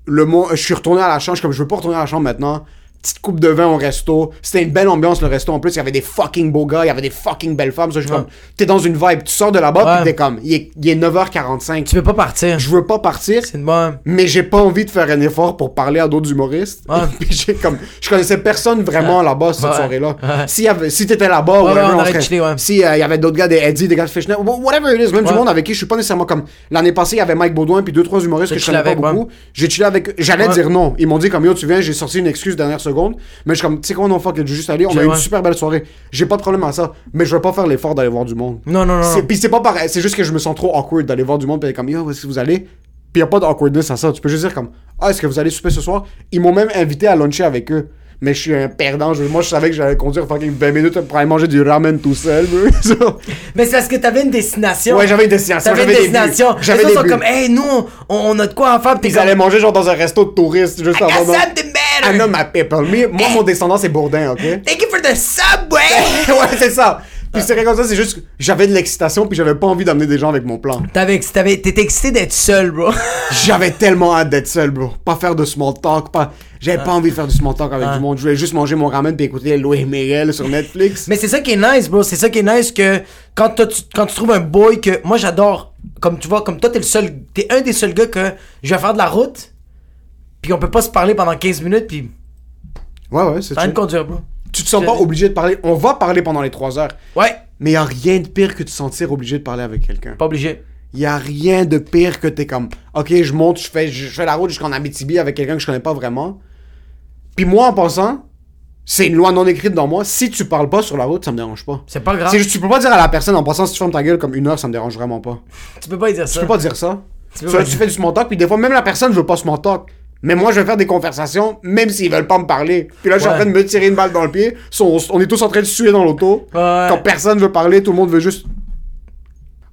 Le mot, je suis retourné à la chambre. Je suis comme, je veux pas retourner à la chambre maintenant. Petite coupe de vin au resto. C'était une belle ambiance, le resto. En plus, il y avait des fucking beaux gars. Il y avait des fucking belles femmes. Ça, je suis Ouais. comme, t'es dans une vibe. Tu sors de là-bas, Ouais. puis t'es comme, il est, il est 9h45. Tu peux pas partir. Je veux pas partir. C'est une bonne. Mais j'ai pas envie de faire un effort pour parler à d'autres humoristes. Ouais. [LAUGHS] Puis j'ai comme, je connaissais personne vraiment là-bas cette soirée-là. Si, si t'étais là-bas, Ouais, whatever, on serait- chillé, ouais. si il y avait d'autres gars, des Eddie, des gars de Fishnet, wh- whatever it is, même du monde avec qui je suis pas nécessairement comme. L'année passée, il y avait Mike Baudouin puis deux trois humoristes que je connais pas beaucoup. J'ai chillé avec. J'allais dire non. Ils m'ont dit comme yo, tu viens, j'ai sorti une excuse dernière seconde. Secondes. Mais je suis comme, tu sais quoi, non, fuck, it, je vais juste aller. On a eu une super belle soirée. J'ai pas de problème à ça. Mais je vais pas faire l'effort d'aller voir du monde. Non, non, non. Puis c'est pas pareil. C'est juste que je me sens trop awkward d'aller voir du monde. Puis comme, yo, où est-ce que vous allez? Puis y a pas d'awkwardness à ça. Tu peux juste dire comme, ah, est-ce que vous allez souper ce soir? Ils m'ont même invité à luncher avec eux. Mais je suis un perdant. Je- moi, je savais que j'allais conduire fucking 20 minutes pour aller manger du ramen tout seul, [LAUGHS] Mais c'est parce que t'avais une destination. Ouais, j'avais une destination. T'avais une destination. J'avais des sont comme, hey, nous, on, on a de quoi en faire. Puis Ils allaient manger genre dans un resto de touristes juste avant. I know my people. Moi, mon descendant, c'est Bourdin, ok? Thank you for the subway. [LAUGHS] ouais, c'est ça. Puis c'est rien comme ça, c'est juste que j'avais de l'excitation, puis j'avais pas envie d'amener des gens avec mon plan. T'avais, t'avais, t'étais excité d'être seul, bro. [LAUGHS] J'avais tellement hâte d'être seul, bro. Pas faire de small talk, pas. J'avais pas envie de faire du small talk avec Ah. du monde. Je voulais juste manger mon ramen puis écouter Louis Miguel sur Netflix. Mais c'est ça qui est nice, bro. C'est ça qui est nice que quand, t'as- tu, quand tu trouves un boy que. Moi, j'adore. Comme tu vois, comme toi, t'es le seul. T'es un des seuls gars que je vais faire de la route. Puis on peut pas se parler pendant 15 minutes. Puis Ouais, ouais, c'est t'as rien de chill. conduire, bro. Tu te sens pas obligé de parler. On va parler pendant les 3 heures. Ouais, Mais y a rien de pire que de se sentir obligé de parler avec quelqu'un. pas obligé. Y a rien de pire que t'es comme, ok, je monte, je fais, je fais la route jusqu'en Abitibi avec quelqu'un que je connais pas vraiment. Puis moi, en passant, c'est une loi non écrite dans moi. Si tu parles pas sur la route, ça me dérange pas. C'est pas grave. C'est juste, tu peux pas dire à la personne en passant, si tu fermes ta gueule comme une heure, ça me dérange vraiment pas. Tu peux pas dire Tu ça. peux pas dire ça. Tu Tu, peux vois, pas tu dire- fais du small talk, puis des fois, même la personne veut pas small talk. Mais moi, je vais faire des conversations, même s'ils veulent pas me parler. Puis là, je suis en train de me tirer une balle dans le pied. On, on est tous en train de suer dans l'auto. Ouais. Quand personne veut parler, tout le monde veut juste.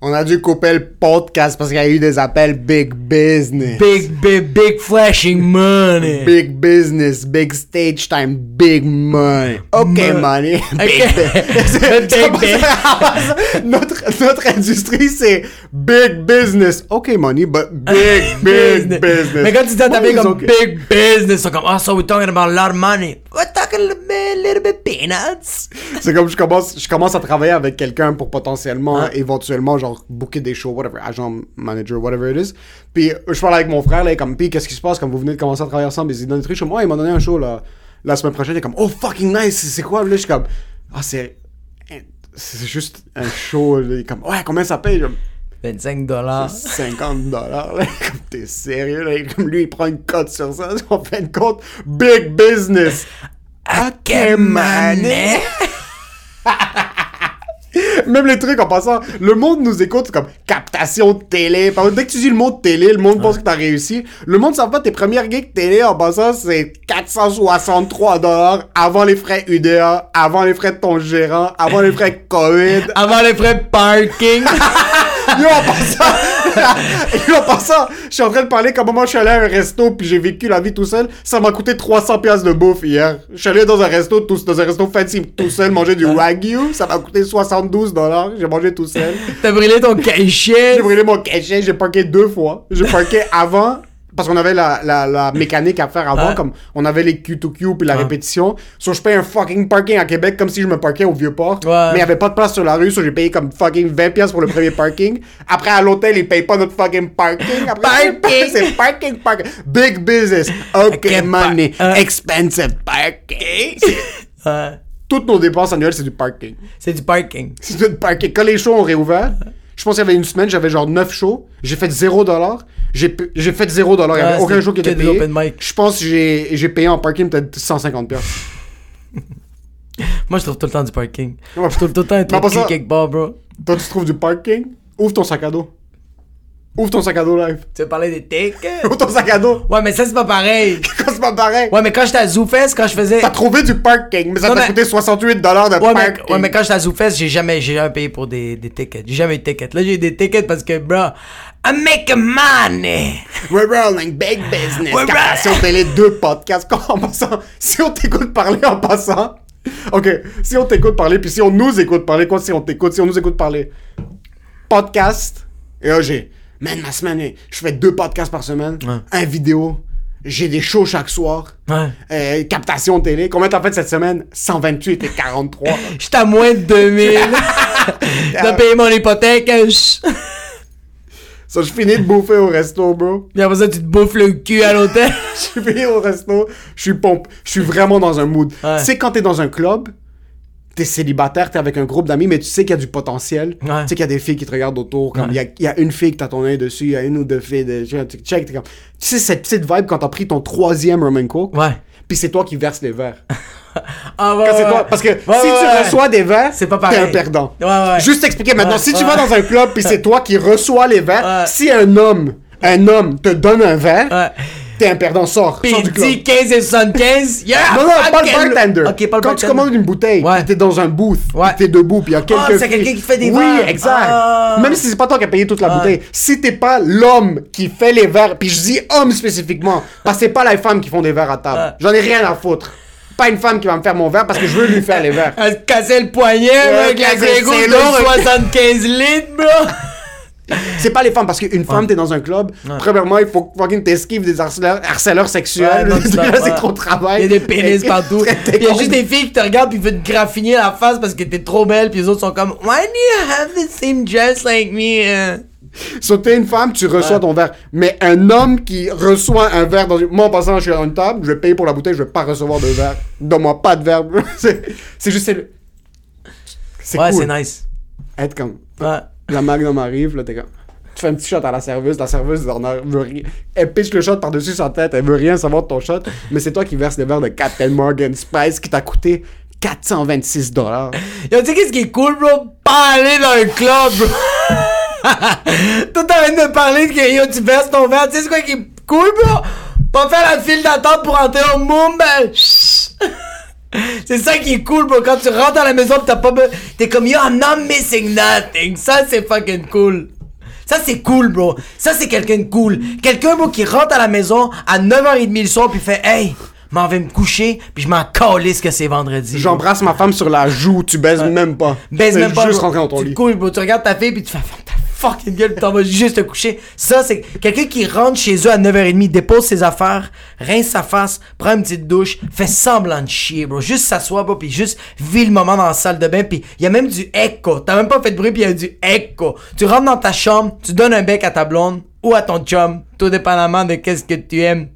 On a dû couper le podcast parce qu'il y a eu des appels big business. Big, big, big flashing money. Big business, big stage time, big money. Ok, Mo- money. [LAUGHS] Big. [LAUGHS] [LAUGHS] Big ça. notre, notre industrie, c'est big business. Ok, money, but big, big business. Mais quand tu dis à ta Money fille is comme okay. big business, ils sont comme, oh, so we're talking about a lot of money. We're talking a little bit, little bit peanuts. C'est comme je commence, je commence à travailler avec quelqu'un pour potentiellement, Ouais. éventuellement, genre, booker des shows, whatever, agent, manager, whatever it is. Puis, je parle avec mon frère, là, il est comme, puis, qu'est-ce qui se passe quand vous venez de commencer à travailler ensemble? Il dit, donne des trucs. Je suis ouais, il m'a donné un show, là, la semaine prochaine. Il est comme, oh, fucking nice, c'est quoi? Là, je suis comme, ah, c'est, c'est juste un show. Là. Il est comme, ouais, combien ça paye? Je suis 25 dollars. 50 dollars. [LAUGHS] Comme, t'es sérieux, là? Comme lui, il prend une cote sur ça. [LAUGHS] En fin de compte, big business. Money. [LAUGHS] Même les trucs en passant, le monde nous écoute comme captation de télé. Dès que tu dis le mot de télé, le monde pense que t'as réussi. Le monde savent pas tes premières gigs télé en passant, c'est 463 dollars avant les frais UDA, avant les frais de ton gérant, avant les frais COVID. [LAUGHS] Avant les frais de parking. [LAUGHS] Yo, en passant, [LAUGHS] yo, en passant, je suis en train de parler comme moi je suis allé à un resto puis j'ai vécu la vie tout seul. Ça m'a coûté 300 pièces de bouffe hier. Je suis allé dans un resto, tout, dans un resto fancy tout seul, manger du wagyu. Ça m'a coûté 72 dollars. J'ai mangé tout seul. T'as brûlé ton cachet. J'ai brûlé mon cachet, j'ai parqué deux fois. J'ai parqué avant, parce qu'on avait la, la, la [COUGHS] mécanique à faire avant, Ouais. comme on avait les Q2Q puis la Ouais. répétition. So je paye un fucking parking à Québec comme si je me parquais au Vieux-Port. Ouais. Mais il y avait pas de place sur la rue, so j'ai payé comme fucking 20 pièces pour le premier parking. Après à l'hôtel, ils payent pas notre fucking parking. Après, Parking. [LAUGHS] c'est parking, parking. Big business. Ok, Ok, money. euh. Expensive parking. [LAUGHS] Toutes nos dépenses annuelles, c'est du parking. C'est du parking. C'est tout parking. Quand les shows ont réouvert, je pense qu'il y avait une semaine, j'avais genre 9 shows. J'ai fait 0 J'ai p- j'ai fait 0 Il y avait Ouais, aucun show qui était payé. Je pense que j'ai payé en parking peut-être 150 pièces. Moi, je trouve tout le temps du parking. Je trouve tout le temps un truc quelque part, bro. Toi, tu trouves du parking? Ouvre ton sac à dos. Ouvre ton sac à dos live. Tu veux parler des tickets? [LAUGHS] Ouvre ton sac à dos. Ouais, mais ça, c'est pas pareil. [LAUGHS] Quand c'est pas pareil. Ouais, mais quand j'étais à ZooFest, quand je faisais. T'as trouvé du parking, mais ça t'a mais- coûté 68 de Ouais parking. mais, ouais, mais quand j'étais à ZooFest, j'ai jamais, j'ai jamais payé pour des, des tickets. J'ai jamais eu de tickets. Là, j'ai eu des tickets parce que, bro, I'm making money. We're rolling big business. We're Captation télé, deux podcasts. [LAUGHS] En passant, si on t'écoute parler en passant. Ok, si on t'écoute parler, puis si on nous écoute parler, quoi, si on t'écoute, si on nous écoute parler? Podcast. Et j'ai. Man, ma semaine, je fais deux podcasts par semaine. Un vidéo. J'ai des shows chaque soir. Ouais. Euh, captation télé. Combien t'as fait cette semaine? 128 et 43. [LAUGHS] J'étais à moins de 2000. T'as payé mon hypothèque. je- Ça, je finis de bouffer au resto, bro. Puis après ça, tu te bouffes le cul à l'hôtel. [LAUGHS] Je suis au resto, je suis pompe, je suis vraiment dans un mood. Ouais. Tu sais, quand t'es dans un club, t'es célibataire, t'es avec un groupe d'amis, mais tu sais qu'il y a du potentiel. Ouais. Tu sais qu'il y a des filles qui te regardent autour, comme il y a- il y, a une fille que t'as ton œil dessus, il y a une ou deux filles, de, tu check, comme... Tu sais, cette petite vibe quand t'as pris ton troisième rum and coke, Ouais. puis c'est toi qui verses les verres. [LAUGHS] Ah, ouais, Quand toi-. Parce que si tu reçois des verres, C'est pas t'es un perdant. Ouais, ouais. Juste expliquer maintenant, si tu vas dans un club puis c'est toi qui reçois les verres, si un homme, un homme te donne un verre. T'es un perdant, sors, Puis sors du club. dit 15 et 75. Yeah! Non, non, pas le bartender. Ok, pas le Quand tu commandes une bouteille, Ouais. t'es dans un booth, Ouais. t'es debout, puis il y a quelques Ah, c'est quelqu'un qui fait des Oui, verres. exact. Ah. Même si c'est pas toi qui as payé toute la Ouais. bouteille. Si t'es pas l'homme qui fait les verres, puis je dis homme spécifiquement, parce que c'est pas les femmes qui font des verres à table. Ouais. J'en ai rien à foutre. Pas une femme qui va me faire mon verre parce que je veux lui faire les verres. Elle se cassait le poignet, bro, avec la Grégo de lourd. 75 litres, bro. C'est pas les femmes parce qu'une femme, t'es dans un club. Premièrement, il faut fucking t'esquives des harceleurs, harceleurs sexuels. [LAUGHS] C'est trop de travail. Il y a des pénis partout. [LAUGHS] Il y a juste des filles qui te regardent puis veulent te graffiner la face parce que t'es trop belle. Puis les autres sont comme, Why do you have the same dress like me? So, t'es une femme, tu reçois ton verre. Mais un homme qui reçoit un verre dans une. Moi, en passant, je suis à une table, je vais payer pour la bouteille, je vais pas recevoir de verre. Donne-moi pas de verre. [LAUGHS] c'est juste. C'est le- c'est Ouais, cool. c'est nice. Être comme. Ouais. La magnum arrive, là, t'es comme. Tu fais un petit shot à la serveuse, la serveuse en veut rien. Elle pitch le shot par-dessus sa tête, elle veut rien savoir de ton shot, mais c'est toi qui verses le verre de Captain Morgan Spice qui t'a coûté 426 dollars. Yo, tu sais qu'est-ce qui est cool, bro? Pas aller dans un club, bro. Toi, t'as envie de parler de que yo, tu verses ton verre. Tu sais, c'est quoi qui est cool, bro? Pas faire la file d'attente pour entrer au Mumbai. [LAUGHS] C'est ça qui est cool, bro. Quand tu rentres à la maison t'as pas. T'es comme yo, I'm not missing nothing. Ça, c'est fucking cool. Ça, c'est cool, bro. Ça, c'est quelqu'un de cool. Quelqu'un, bro, qui rentre à la maison à 9h30 le soir pis fait Hey, m'en vais me coucher pis je m'en calisse que c'est vendredi. J'embrasse ma femme sur la joue, tu baises même pas. Baise même pas. juste bro. rentrer dans ton tu lit. couches, bro. Tu regardes ta fille puis tu fais fucking gueule t'en vas juste te coucher. Ça, c'est quelqu'un qui rentre chez eux à 9h30, dépose ses affaires, rince sa face, prend une petite douche, fait semblant de chier, bro. Juste s'assoit, bro, puis juste vit le moment dans la salle de bain puis y a même du echo. T'as même pas fait de bruit puis y a du echo. Tu rentres dans ta chambre, tu donnes un bec à ta blonde ou à ton chum, tout dépendamment de qu'est-ce que tu aimes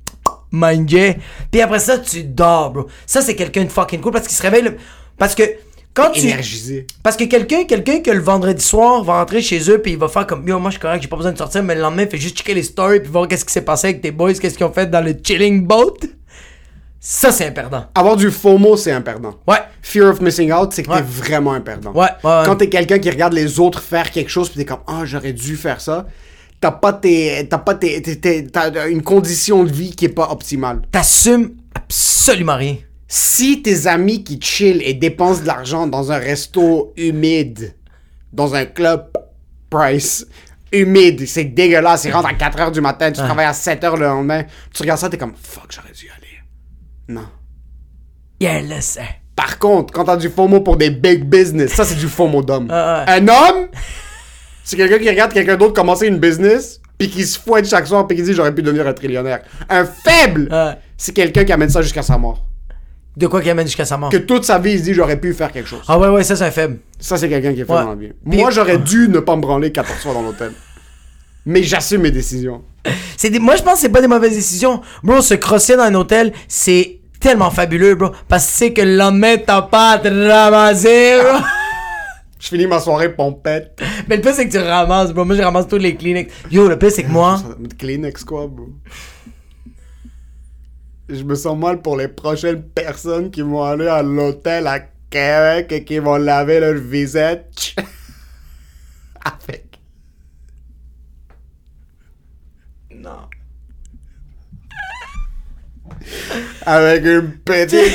manger. Puis après ça, tu dors, bro. Ça, c'est quelqu'un de fucking cool parce qu'il se réveille le... Parce que quand tu... Énergisé. Parce que quelqu'un quelqu'un que le vendredi soir va rentrer chez eux puis il va faire comme yo moi je suis correct j'ai pas besoin de sortir mais le lendemain il fait juste checker les stories puis voir qu'est-ce qui s'est passé avec tes boys qu'est-ce qu'ils ont fait dans le chilling boat ça c'est un perdant Avoir du FOMO, c'est un perdant. ouais Fear of missing out, c'est que Ouais. t'es vraiment un perdant. Ouais, ouais, ouais. Quand t'es quelqu'un qui regarde les autres faire quelque chose, puis t'es comme, ah, j'aurais dû faire ça, t'as pas tes, t'as pas tes, tes- tes- t'as une condition de vie qui est pas optimale. t'assumes absolument rien Si tes amis qui chill et dépensent de l'argent dans un resto humide, dans un club price humide, c'est dégueulasse, ils rentrent à 4h du matin, tu travailles à 7h le lendemain, tu regardes ça, t'es comme, fuck, j'aurais dû y aller. Non. yeah listen Par contre, quand t'as du FOMO pour des big business, ça c'est du FOMO d'homme. Ah. Un homme, c'est quelqu'un qui regarde quelqu'un d'autre commencer une business, puis qui se fouette chaque soir, puis qui dit j'aurais pu devenir un trillionnaire. Un faible, c'est quelqu'un qui amène ça jusqu'à sa mort. De quoi qu'il amène jusqu'à sa mort Que toute sa vie il se dit j'aurais pu faire quelque chose. ah ouais ouais ça c'est un faible Ça c'est quelqu'un qui est fait Ouais. dans la vie. Puis- Moi j'aurais dû ne pas me branler 14 fois dans l'hôtel. Mais j'assume mes décisions. [LAUGHS] C'est des... Moi, je pense que c'est pas des mauvaises décisions. Bro, se crosser dans un hôtel, c'est tellement fabuleux, bro. Parce que tu sais que le lendemain, t'as pas à te ramasser, bro. Je finis ma soirée pompette. Mais le pire, c'est que tu ramasses, bro. Moi, je ramasse tous les Kleenex. Yo, le pire, c'est que moi. Kleenex quoi, bro? Je me sens mal pour les prochaines personnes qui vont aller à l'hôtel à Québec et qui vont laver leur visage [LAUGHS] avec. Non. Avec une petite.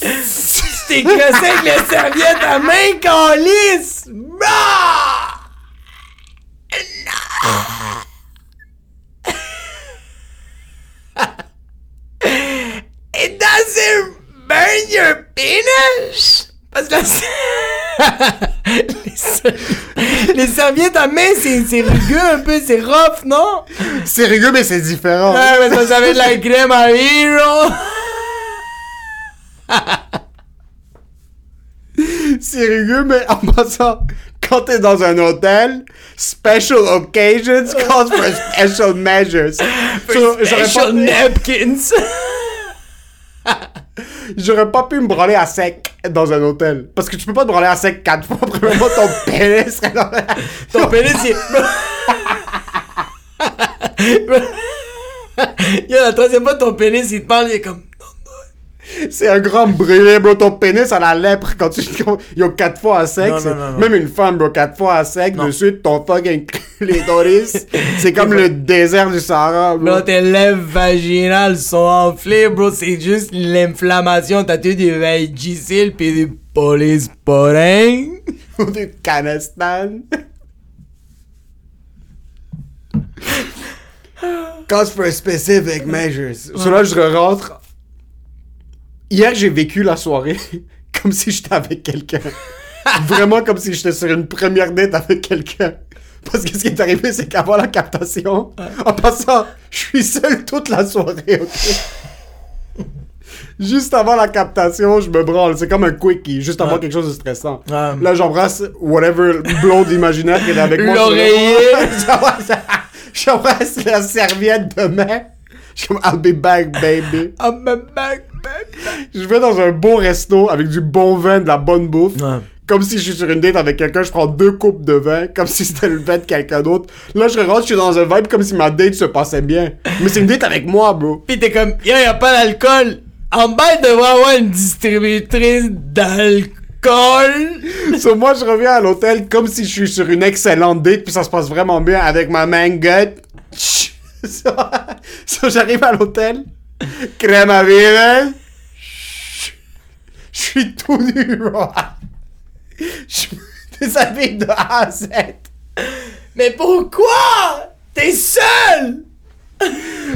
[LAUGHS] T'es avec les serviettes à main calice! Bah! It doesn't burn your Parce que la- les, [LAUGHS] ser- les serviettes à main, c'est c'est rugueux un peu, c'est rough, non? C'est rigolo, mais c'est différent. Ouais, mais ça, ça va être la [LAUGHS] crème à hero! C'est rigolo, mais en passant, quand t'es dans un hôtel, special occasions calls for special measures. So, J'aurais Special napkins! [LAUGHS] j'aurais pas pu me branler à sec dans un hôtel. Parce que tu peux pas te branler à sec quatre fois. Premièrement, ton pénis serait dans la... Ton pénis, il est... [LAUGHS] [LAUGHS] Yo, la troisième fois, ton pénis, il te parle, il est comme... C'est un grand brûlé, bro. Ton pénis à la lèpre quand tu. Il y a quatre fois à sec. Non, non, non. Même une femme, bro, quatre fois à sec. De ton fucking clitoris. [LAUGHS] C'est comme le désert du Sahara, bro. Bro, tes lèvres vaginales sont enflées, bro. C'est juste l'inflammation. T'as tué du Vagisil pis [LAUGHS] du polysporin. du Canestan. [LAUGHS] Cause for specific measures. Sur là, je rentre. Hier, j'ai vécu la soirée [LAUGHS] comme si j'étais avec quelqu'un. Vraiment comme si j'étais sur une première date avec quelqu'un. Parce que ce qui est arrivé, c'est qu'avant la captation, en passant, je suis seul toute la soirée, ok? Juste avant la captation, je me branle. C'est comme un quickie, juste avant Ouais. quelque chose de stressant. Ouais. Là, j'embrasse whatever blonde imaginaire qui est avec moi. [LAUGHS] L'oreiller. [LAUGHS] J'embrasse- J'embrasse la serviette de main. Je suis comme, I'll be back, baby. [LAUGHS] I'm a back, back. Je vais dans un beau resto avec du bon vin, de la bonne bouffe. Ouais. Comme si je suis sur une date avec quelqu'un, je prends deux coupes de vin, comme si c'était le vin de quelqu'un d'autre. Là, je rentre, je suis dans un vibe comme si ma date se passait bien. Mais c'est une date avec moi, bro. Pis t'es comme, y'a pas d'alcool. En bas, il devrait avoir une distributrice d'alcool. [LAUGHS] So, moi, je reviens à l'hôtel comme si je suis sur une excellente date, puis ça se passe vraiment bien avec ma mangotte. So, [LAUGHS] so, j'arrive à l'hôtel, crème à vivre. Je suis tout nu, bro. Je me déshabille de A à Z. Mais pourquoi? T'es seul!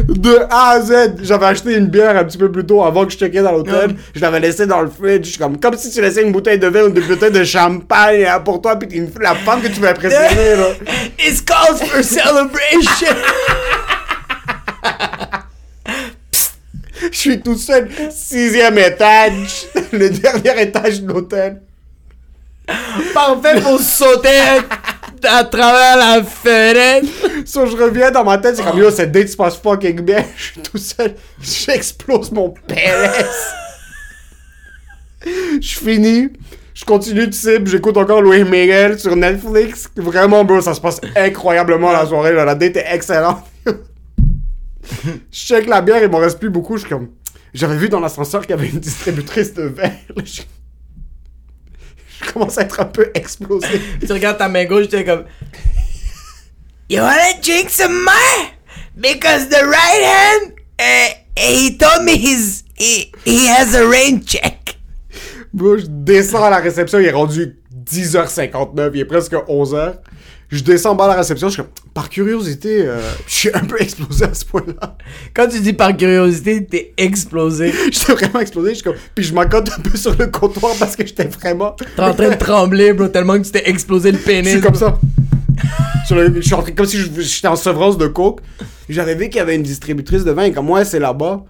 De A à Z. J'avais acheté une bière un petit peu plus tôt avant que je checkais dans l'hôtel. Ouais. Je l'avais laissé dans le fridge. Comme, comme si tu laissais une bouteille de vin ou une bouteille de champagne hein, pour toi, puis une- la femme que tu veux impressionner, là. [LAUGHS] It calls for celebration! [LAUGHS] Je suis tout seul, sixième étage, le dernier étage de l'hôtel. Parfait pour sauter à travers la fenêtre. So, je reviens dans ma tête, c'est comme yo, cette date se passe fucking bien. Je suis tout seul, j'explose mon PLS. Je finis, je continue de cible, j'écoute encore Louis Miguel sur Netflix. Vraiment, bro, ça se passe incroyablement la soirée. là. La date est excellente. Je check la bière, il m'en reste plus beaucoup. Je suis comme. J'avais vu dans l'ascenseur qu'il y avait une distributrice de verre. Je... je commence à être un peu explosé. Tu regardes ta main gauche, t'es comme. You wanna drink some more? Because the right hand, uh, he told me he's, he, he has a rain check. Bro, je descends à la réception, il est rendu 10h59, il est presque 11h. Je descends en bas à la réception, je suis comme, par curiosité, euh, [LAUGHS] je suis un peu explosé à ce point-là. Quand tu dis par curiosité, t'es explosé. [LAUGHS] J'étais vraiment explosé, je suis comme, puis je m'accote un peu sur le comptoir parce que j'étais vraiment. T'es en train de trembler, bro, tellement que tu t'es explosé le Je pénis. suis comme ça. Sur le- je suis en train- comme si je- j'étais en sevrance de coke. J'avais vu qu'il y avait une distributrice de vin, et comme moi, c'est là-bas.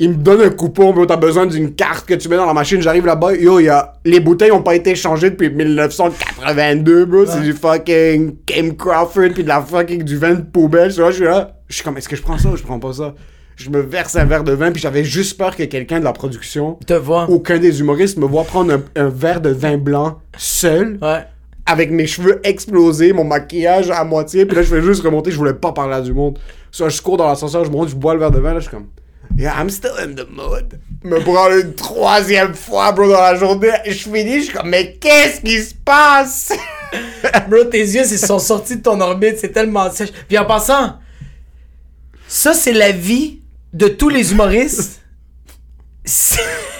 Il me donne un coupon, bro, t'as besoin d'une carte que tu mets dans la machine. J'arrive là-bas, yo, y a... les bouteilles ont pas été échangées depuis 1982, bro. C'est du fucking Kim Crawford, puis de la fucking du vin de poubelle. Tu vois, je suis là, je suis comme, est-ce que je prends ça ou je prends pas ça? Je me verse un verre de vin, puis j'avais juste peur que quelqu'un de la production, Te vois. aucun des humoristes, me voit prendre un, un verre de vin blanc seul Ouais. avec mes cheveux explosés, mon maquillage à moitié, puis là je fais juste remonter, je voulais pas parler à du monde. Soit je cours dans l'ascenseur, je monte, je bois le verre de vin, là je suis comme Yeah, I'm still in the mood. Me prendre une troisième fois, bro, dans la journée, et je finis, je suis comme mais qu'est-ce qui se passe? [LAUGHS] Bro, tes yeux, ils sont sortis de ton orbite, c'est tellement sèche. Puis en passant, ça, c'est la vie de tous les humoristes. [LAUGHS]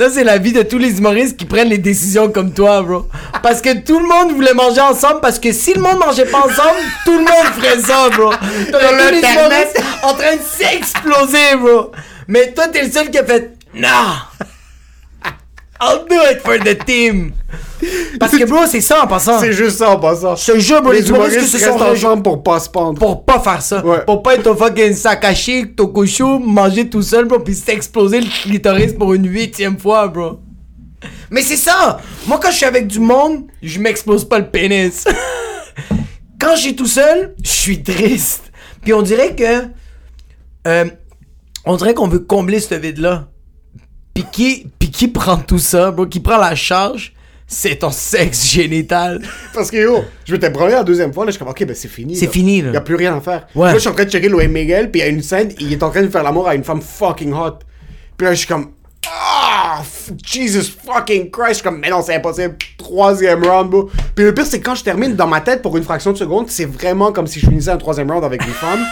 Ça, c'est la vie de tous les humoristes qui prennent les décisions comme toi, bro. Parce que tout le monde voulait manger ensemble, parce que si le monde mangeait pas ensemble, tout le monde ferait ça, bro. [LAUGHS] T'aurais tous les l'Internet. humoristes en train de s'exploser, bro. Mais toi, t'es le seul qui a fait « Non! I'll do it for the team! » Parce que, bro, c'est ça en passant. C'est juste ça en passant. Je te jure, bro, les, Les humoristes se sont ensemble pour pas se pendre. pour pas faire ça. Ouais. Pour pas être au fucking sac à chic, tokushu, manger tout seul, bro, pis s'exploser le clitoris pour une huitième fois, bro. Mais c'est ça! Moi, quand je suis avec du monde, je m'explose pas le pénis. [LAUGHS] quand je suis tout seul, je suis triste. Puis on dirait que. euh, on dirait qu'on veut combler ce vide-là. Puis qui, puis qui prend tout ça, bro? Qui prend la charge? c'est ton sexe génital. Parce que yo, je m'étais branlé la deuxième fois, là, je suis comme, ok, ben c'est fini. C'est fini, là. Y a plus rien à faire. Ouais. Là, je suis en train de checker Louis Miguel, puis il y a une scène, il est en train de faire l'amour à une femme fucking hot. Puis là, je suis comme, ah, Jesus fucking Christ. Je suis comme, mais non, c'est impossible. Troisième round, bro. Puis le pire, c'est quand je termine dans ma tête pour une fraction de seconde, c'est vraiment comme si je finissais un troisième round avec une femme.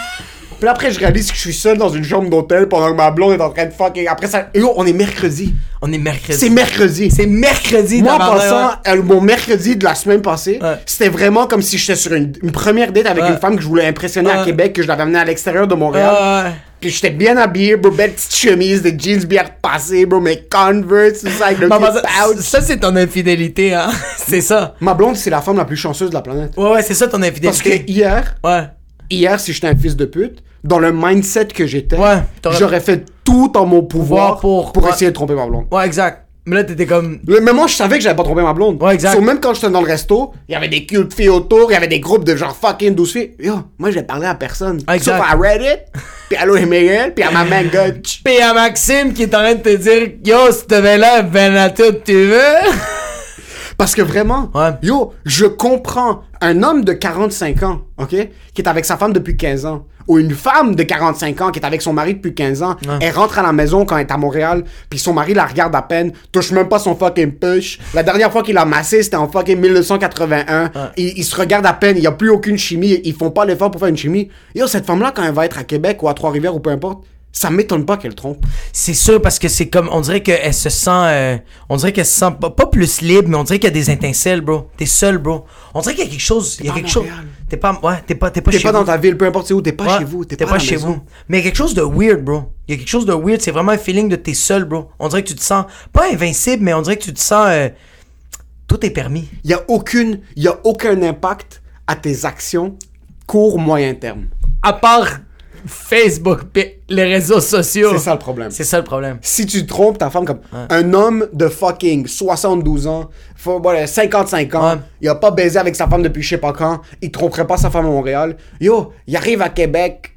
Puis là, après, je réalise que je suis seul dans une chambre d'hôtel pendant que ma blonde est en train de fucking. Après ça, yo, on est mercredi. On est mercredi. C'est mercredi. C'est mercredi, Moi, en ouais. euh, mon mercredi de la semaine passée, Ouais. c'était vraiment comme si j'étais sur une, une première date avec Ouais. une femme que je voulais impressionner à Ouais. Québec, que je l'avais amenée à l'extérieur de Montréal. Ouais. Puis j'étais bien habillé, bro, belle petite chemise, des jeans bien repassés, bro, mes Converse, tout ça, avec le petit pouch. ça, c'est ton infidélité, hein. [LAUGHS] c'est ça. Ma blonde, c'est la femme la plus chanceuse de la planète. Ouais, ouais, c'est ça ton Parce que infidélité. hier, Ouais. hier, si j'étais un fils de pute, dans le mindset que j'étais, Ouais, j'aurais fait tout en mon pouvoir pour, pour- ouais. essayer de tromper ma blonde. Ouais, exact. Mais là, t'étais comme. Mais moi, je savais que j'avais pas trompé ma blonde. Ouais, exact. So, même quand j'étais dans le resto, il y avait des cute filles autour, il y avait des groupes de genre fucking 12 filles. Yo, moi, j'ai parlé à personne. Ah, exact. Sauf à Reddit, [LAUGHS] puis à Miguel, puis à ma main gauche. [LAUGHS] Pis à Maxime qui est en train de te dire Yo, si t'avais là, ben à tout, tu veux? [LAUGHS] Parce que vraiment, Ouais. yo, je comprends un homme de 45 ans, ok, qui est avec sa femme depuis 15 ans, ou une femme de 45 ans qui est avec son mari depuis 15 ans, Ouais. elle rentre à la maison quand elle est à Montréal, puis son mari la regarde à peine, touche même pas son fucking push. La dernière fois qu'il l'a massé, c'était en fucking 1981. Il, il se regarde à peine, il y a plus aucune chimie, ils font pas l'effort pour faire une chimie. Yo, cette femme-là, quand elle va être à Québec ou à Trois-Rivières ou peu importe, ça m'étonne pas qu'elle trompe. C'est sûr parce que c'est comme on dirait qu'elle se sent euh, on dirait qu'elle se sent pas, pas plus libre mais on dirait qu'il y a des étincelles bro t'es seul bro on dirait qu'il y a quelque chose il y a quelque chose. T'es pas ouais t'es pas t'es pas T'es chez pas vous. dans ta ville, peu importe c'est où, t'es pas Ouais, chez vous, t'es t'es pas, chez maison. vous mais il y a quelque chose de weird bro il y a quelque chose de weird c'est vraiment un feeling de t'es seul bro on dirait que tu te sens pas invincible mais on dirait que tu te sens euh, tout est permis Il y a aucune, il y a aucun impact à tes actions court moyen terme. à part Facebook les réseaux sociaux C'est ça le problème. c'est ça le problème Si tu trompes ta femme comme un homme de fucking 72 ans, faut- voilà, 55 ans, Ouais. il a pas baisé avec sa femme depuis je sais pas quand, il tromperait pas sa femme à Montréal. Yo, il arrive à Québec,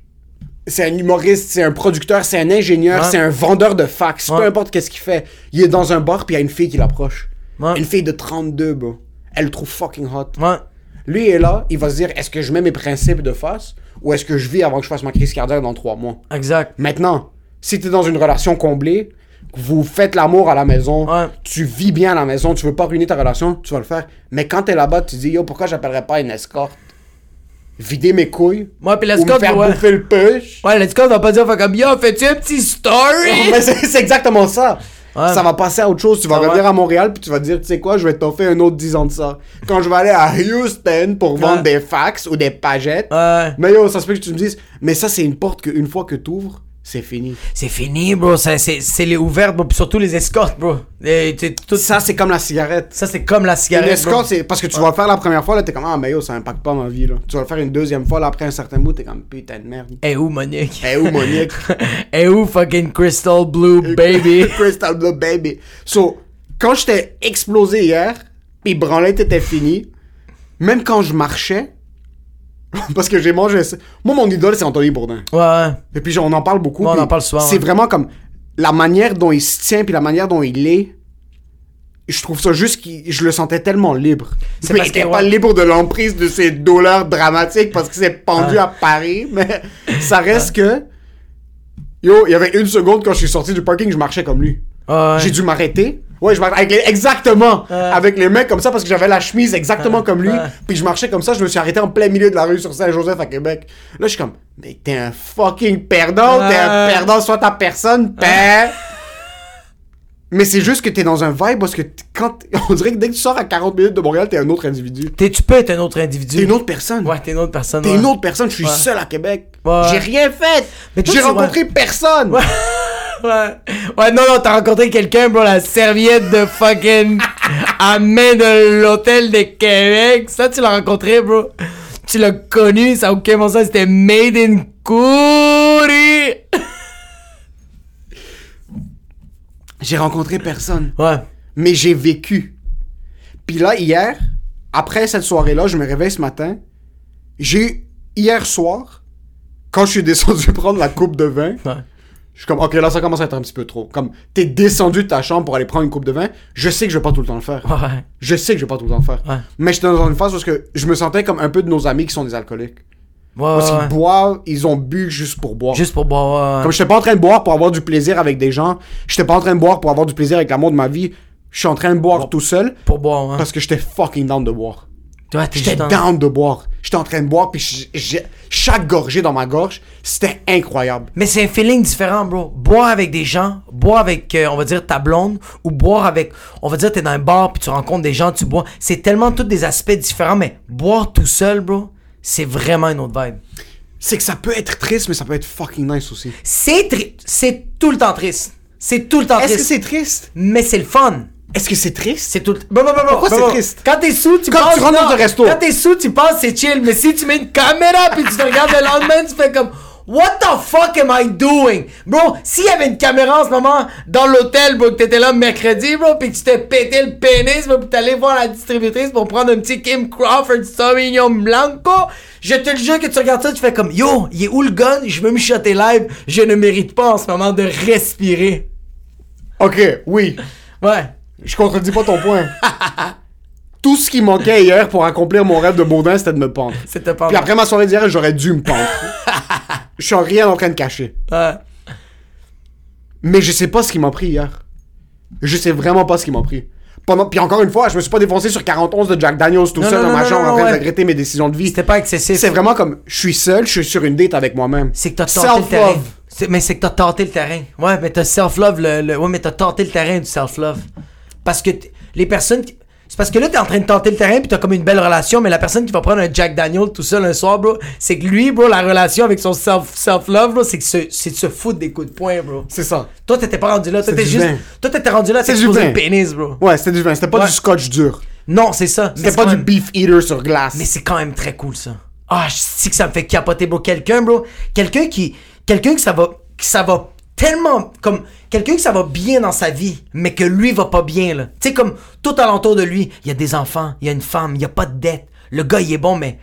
c'est un humoriste, c'est un producteur, c'est un ingénieur, Ouais. c'est un vendeur de fax, peu importe qu'est-ce qu'il fait. Il est dans un bar puis il y a une fille qui l'approche. Une fille de 32, bro. Elle le trouve fucking hot. Lui est là, il va se dire est-ce que je mets mes principes de face? Ou est-ce que je vis avant que je fasse ma crise cardiaque dans trois mois exact Maintenant, si tu es dans une relation comblée, que vous faites l'amour à la maison, Ouais. tu vis bien à la maison, tu veux pas ruiner ta relation, tu vas le faire. Mais quand t'es là-bas, tu dis yo, pourquoi j'appellerais pas une escorte? Vider mes couilles Ouais, puis ou me l'escorte, faire ouais. bouffer le push Ouais, on va pas dire, comme, yo, fais-tu un petit story? [LAUGHS] Mais c'est c'est exactement ça. Ouais. Ça va passer à autre chose. Tu vas Ça revenir va. à Montréal puis tu vas te dire, tu sais quoi, je vais t'offrir un autre 10 ans de ça. Quand je vais aller à Houston pour vendre Ouais. des fax ou des pagettes, Ouais. mais yo, ça se peut que tu me dises, mais ça, c'est une porte qu'une fois que tu ouvres, c'est fini. C'est fini, bro. C'est, c'est les ouvertes, bro. Puis surtout les escortes, bro. Et, tout ça, c'est comme la cigarette. ça, c'est comme la Une cigarette. escorte, bro. c'est parce que tu vas le faire la première fois, là, t'es comme, ah, mais yo, ça impacte pas ma vie, là. Tu vas le faire une deuxième fois, là, après un certain bout, t'es comme, putain de merde. Eh où, Monique? Eh où, Monique? [LAUGHS] Eh où, fucking Crystal Blue, [LAUGHS] baby? [LAUGHS] Crystal Blue Baby. So, quand j'étais explosé hier, pis branlette était fini, même quand je marchais, [LAUGHS] parce que j'ai mangé. Moi, mon idole, c'est Anthony Bourdin. Ouais, ouais. Et puis, genre, on en parle beaucoup. Ouais, on en parle souvent, C'est ouais. vraiment comme la manière dont il se tient, puis la manière dont il est. Je trouve ça juste que je le sentais tellement libre. C'est Mais parce il était que, pas libre de l'emprise de ses douleurs dramatiques parce qu'il s'est pendu à Paris, [LAUGHS] mais ça reste que. Yo, il y avait une seconde quand je suis sorti du parking, je marchais comme lui. Ouais. J'ai dû m'arrêter. Ouais, je avec les- exactement avec les mecs comme ça parce que j'avais la chemise exactement comme lui. Puis je marchais comme ça, je me suis arrêté en plein milieu de la rue sur Saint-Joseph à Québec. Là, je suis comme, mais t'es un fucking perdant, t'es un perdant, soit ta personne, père. Mais c'est juste que t'es dans un vibe parce que quand [LAUGHS] on dirait que dès que tu sors à 40 minutes de Montréal, t'es un autre individu. T'es- tu peux être un autre individu. T'es une autre personne. Ouais, t'es une autre personne. T'es ouais. une autre personne, je suis Ouais. seul à Québec. Ouais. J'ai rien fait. Mais J'ai rencontré personne. Ouais. Ouais, non, non, t'as rencontré quelqu'un, bro, la serviette de fucking [LAUGHS] à main de l'hôtel de Québec. Ça, tu l'as rencontré, bro. Tu l'as connu, ça a aucun bon sens, c'était made in Kouri. [LAUGHS] J'ai rencontré personne. Ouais. mais j'ai vécu. Puis là, hier, après cette soirée-là, je me réveille ce matin. J'ai, hier soir, quand je suis descendu [LAUGHS] prendre la coupe de vin, Ouais. Je suis comme, ok, là, ça commence à être un petit peu trop. Comme, t'es descendu de ta chambre pour aller prendre une coupe de vin. Je sais que je vais pas tout le temps le faire. Ouais. Je sais que je vais pas tout le temps le faire. Ouais. Mais j'étais dans une phase parce que je me sentais comme un peu de nos amis qui sont des alcooliques. Ouais, Parce qu'ils boivent, ils ont bu juste pour boire. Juste pour boire. Comme j'étais pas en train de boire pour avoir du plaisir avec des gens. J'étais pas en train de boire pour avoir du plaisir avec l'amour de ma vie. Je suis en train de boire tout seul Pour boire, parce que j'étais fucking down de boire. T'es J'étais juste down de boire. J'étais en train de boire, puis j- j'ai- chaque gorgée dans ma gorge, c'était incroyable. Mais c'est un feeling différent, bro. Boire avec des gens, boire avec, euh, on va dire, ta blonde, ou boire avec, on va dire, t'es dans un bar, puis tu rencontres des gens, tu bois. C'est tellement tous des aspects différents, mais boire tout seul, bro, c'est vraiment une autre vibe. C'est que ça peut être triste, mais ça peut être fucking nice aussi. C'est tri- c'est tout le temps triste. C'est tout le temps Est-ce que triste. c'est triste? Mais c'est le fun. Est-ce que c'est triste? C'est tout Bon, bon, bon, Pourquoi bon, c'est bon. triste? Quand t'es sous, tu Quand penses. tu rentres dans un resto. Quand t'es sous, tu penses c'est chill. Mais si tu mets une caméra puis tu te regardes le lendemain, tu fais comme. What the fuck am I doing? Bro, s'il y avait une caméra en ce moment dans l'hôtel, bro, que t'étais là mercredi, bro, pis que tu t'es pété le pénis, bro, pis t'allais voir la distributrice pour prendre un petit Kim Crawford Sauvignon Blanco, je te le jure que tu regardes ça, tu fais comme, yo, il est où le gun? Je veux me shotter live. Je ne mérite pas en ce moment de respirer. Ok, oui. Ouais. Je contredis pas ton point. Tout ce qui manquait hier pour accomplir mon rêve de Baudin, c'était de me pendre. C'était pas Puis après ma soirée d'hier, j'aurais dû me pendre. Je suis rien en train de cacher. Ouais. Mais je sais pas ce qui m'a pris hier. Je sais vraiment pas ce qui m'a pris. Pendant... Puis encore une fois, je me suis pas défoncé sur 41 de Jack Daniels tout Non, seul non, dans ma chambre en train ouais. de regretter mes décisions de vie. C'était pas excessif. C'est vraiment comme, je suis seul, je suis sur une date avec moi-même. C'est que t'as tenté le terrain. Mais c'est que t'as tenté le terrain. Ouais, mais t'as self-love. Le, le- Ouais, mais t'as tenté le terrain du self-love. Parce que les personnes. qui- C'est parce que là, t'es en train de tenter le terrain puis t'as comme une belle relation, mais la personne qui va prendre un Jack Daniel tout seul un soir, bro, c'est que lui, bro, la relation avec son self- self-love, bro, c'est de se foutre des coups de poing, bro. C'est ça. Toi, t'étais pas rendu là. Toi, t'étais juste. vin. Toi, t'étais rendu là, le pénis, bro. Ouais, c'était du vin. C'était pas Ouais. du scotch dur. Non, c'est ça. C'était pas du même- beef eater sur glace. Mais c'est quand même très cool ça. Ah, je sais que ça me fait capoter, bro. Quelqu'un, bro. Quelqu'un qui. Quelqu'un que ça va. Que ça va tellement. Comme. Quelqu'un que ça va bien dans sa vie, mais que lui va pas bien, là. Tu sais, comme tout alentour de lui, il y a des enfants, il y a une femme, il y a pas de dette. Le gars, il est bon, mais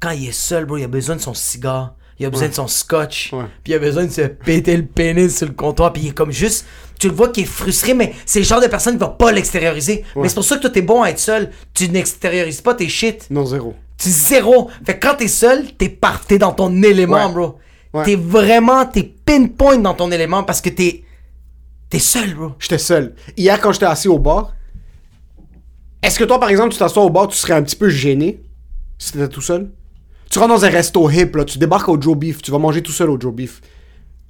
quand il est seul, bro, il a besoin de son cigare. Il a besoin de son scotch. Ouais. Puis il a besoin de se péter le pénis sur le comptoir. Puis il est comme juste. Tu le vois qu'il est frustré, mais c'est le genre de personne qui va pas l'extérioriser. Mais c'est pour ça que toi, t'es bon à être seul. Tu n'extériorises pas tes shit. Non, zéro. Tu zéro. Fait que quand t'es seul, t'es par... t'es dans ton élément, Ouais. bro. Ouais. T'es vraiment, t'es pinpoint dans ton élément parce que t'es, t'es seul, bro. J'étais seul. Hier, quand j'étais assis au bar, est-ce que toi, par exemple, tu t'assois au bar, tu serais un petit peu gêné si t'étais tout seul? Tu rentres dans un resto hip, là, tu débarques au Joe Beef, tu vas manger tout seul au Joe Beef.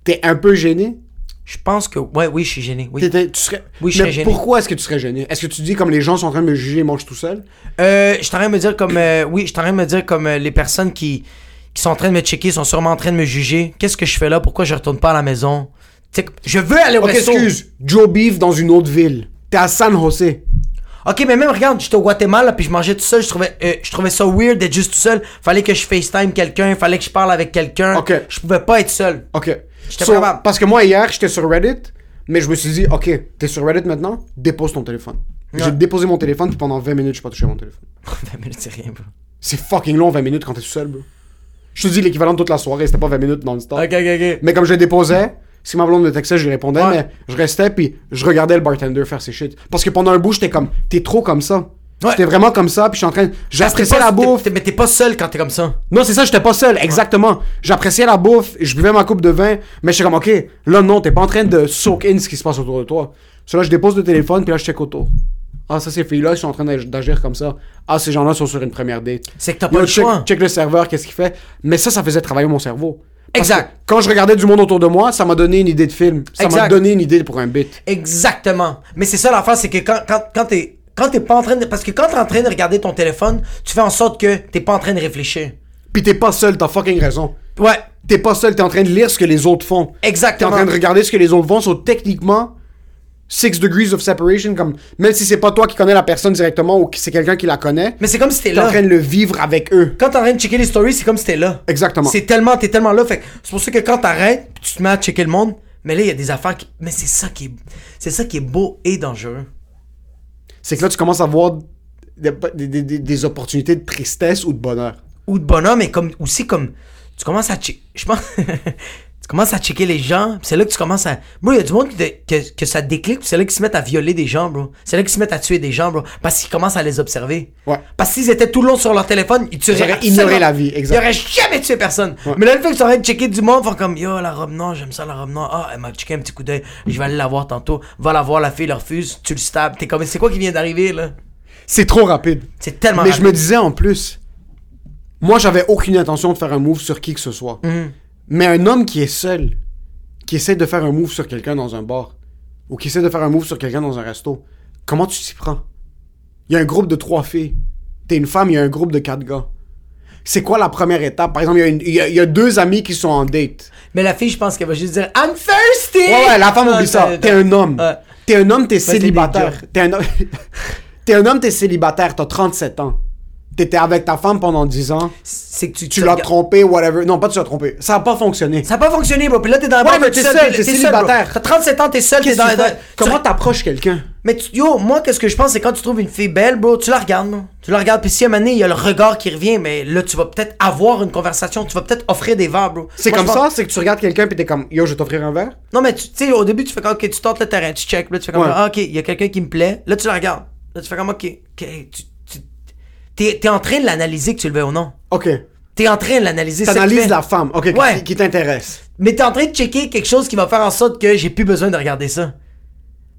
T'es un peu gêné? Je pense que, ouais, oui, je suis gêné. Oui. Tu serais... Oui, je Mais serais gêné. pourquoi est-ce que tu serais gêné? Est-ce que tu dis comme les gens sont en train de me juger et mangent tout seul? Euh, je suis en train de me dire comme, euh, oui, je suis en train de me dire comme euh, les personnes qui, qui sont en train de me checker sont sûrement en train de me juger. Qu'est-ce que je fais là? Pourquoi je retourne pas à la maison? Je veux aller au Ok, resto. excuse. Joe Beef dans une autre ville. T'es à San Jose. Ok, mais même regarde, j'étais au Guatemala puis je mangeais tout seul. Je trouvais, euh, je trouvais ça weird d'être juste tout seul. Fallait que je FaceTime quelqu'un, fallait que je parle avec quelqu'un. Ok. Je pouvais pas être seul. Ok. J'étais So, capable. parce que moi, hier, j'étais sur Reddit, mais je me suis dit, ok, t'es sur Reddit maintenant, dépose ton téléphone. J'ai déposé mon téléphone, puis pendant 20 minutes, je pas touché à mon téléphone. [LAUGHS] 20 minutes, c'est rien, bro. C'est fucking long, 20 minutes quand t'es tout seul, bro. Je te dis l'équivalent de toute la soirée, c'était pas 20 minutes non-stop. Ok, ok, ok. Mais comme je le déposais, si ma blonde me textait, je lui répondais, Ouais. mais je restais, puis je regardais le bartender faire ses shit. Parce que pendant un bout, j'étais comme, t'es trop comme ça. Ouais. J'étais vraiment comme ça, puis je suis en train. J'appréciais la bouffe. Mais t'es pas seul quand t'es comme ça. Non, c'est ça, j'étais pas seul, exactement. J'appréciais la bouffe, je buvais ma coupe de vin, mais j'étais comme, ok, là, non, t'es pas en train de soak in ce qui se passe autour de toi. Cela, je dépose le téléphone, puis là, je check autour. Ah, ça, ces filles-là, ils sont en train d'ag- d'agir comme ça. Ah, ces gens-là sont sur une première date. C'est que t'as pas Yo, le check, choix. check le serveur, qu'est-ce qu'il fait. Mais ça, ça faisait travailler mon cerveau. Parce Exact. que Quand je regardais du monde autour de moi, ça m'a donné une idée de film. Ça m'a donné une idée pour un bit. Exactement. Mais c'est ça l'affaire, c'est que quand, quand, quand t'es. Quand t'es pas en train de. Parce que quand t'es en train de regarder ton téléphone, tu fais en sorte que t'es pas en train de réfléchir. Puis t'es pas seul, t'as fucking raison. Ouais. T'es pas seul, t'es en train de lire ce que les autres font. T'es en Exactement. train de regarder ce que les autres font, so techniquement, six degrees of separation, comme, même si c'est pas toi qui connais la personne directement ou que c'est quelqu'un qui la connaît, Mais c'est comme si t'es t'es en là. train de le vivre avec eux. Quand t'es en train de checker les stories, c'est comme si t'es là. Exactement. C'est tellement, t'es tellement là. Fait que c'est pour ça que quand t'arrêtes, tu te mets à checker le monde, mais là, il y a des affaires qui. Mais c'est ça qui est. C'est ça qui est beau et dangereux. C'est que là, tu commences à voir des, des- des- des opportunités de tristesse ou de bonheur. Ou de bonhomme, mais comme aussi comme. Tu commences à checker. Je pense. [LAUGHS] tu commences à checker les gens, c'est là que tu commences à. Bro, il y a du monde qui te- que, que ça déclic, c'est là qu'ils se mettent à violer des gens, bro. C'est là qu'ils se mettent à tuer des gens, bro. Parce qu'ils commencent à les observer. Ouais. Parce qu'ils étaient tout le long sur leur téléphone, ils tueraient Ils ignoré la vie, exact. Ils auraient jamais tué personne. Mais là, le fait que tu arrêtes de checker du monde, faire comme Yo, la robe noire, j'aime ça, la robe noire. Ah, elle m'a checké un petit coup d'œil. Je vais aller la voir tantôt. Va la voir, la fille, elle refuse. Tu le stabs. T'es comme, c'est quoi qui vient d'arriver, là? C'est trop rapide. C'est tellement Mais je me disais en plus, moi j'avais aucune intention de faire un move sur qui que ce soit. Mhm. Mais un homme qui est seul, qui essaie de faire un move sur quelqu'un dans un bar, ou qui essaie de faire un move sur quelqu'un dans un resto, comment tu t'y prends? Il y a un groupe de trois filles. T'es une femme, il y a un groupe de quatre gars. C'est quoi la première étape? Par exemple, il y, a y y deux amis qui sont en date. Mais la fille, je pense qu'elle va juste dire I'm thirsty! Ouais, ouais, la femme oublie ça. T'es un homme. T'es un homme, t'es célibataire. des T'es un homme. [LAUGHS] T'es un homme, t'es célibataire, t'as 37 ans. T'étais avec ta femme pendant 10 ans. C'est que tu, Tu l'as trompé, whatever. Non, pas tu l'as trompé. Ça a pas fonctionné. Ça a pas fonctionné, bro. Puis là, t'es dans la Ouais, mais t'es seul, t'es célibataire. T'as 37 ans, t'es seul, t'es dans, fais? Comment t'approches quelqu'un? Mais tu- yo, moi, qu'est-ce que je pense, c'est quand tu trouves une fille belle, bro, tu la regardes, bro. Tu la regardes, puis si à un moment donné, il y a le regard qui revient, mais là, tu vas peut-être avoir une conversation, tu vas peut-être offrir des verres, bro. C'est comme ça, c'est que tu regardes quelqu'un puis t'es comme Yo, je vais t'offrir un verre? Non, mais tu sais, au début, tu fais comme, ok, tu tentes le terrain, tu check, là, tu fais comme, ah, ok, il y a quelqu'un qui me plaît, là, tu la regardes. Là, tu fais comme, ok, ok, tu. T'es t'es en train de l'analyser, que tu le veux ou non. Ok. T'es en train de l'analyser. T'analyses la femme, ok, qui- Ouais. qui, t'intéresse. Mais t'es en train de checker quelque chose qui va faire en sorte que j'ai plus besoin de regarder ça.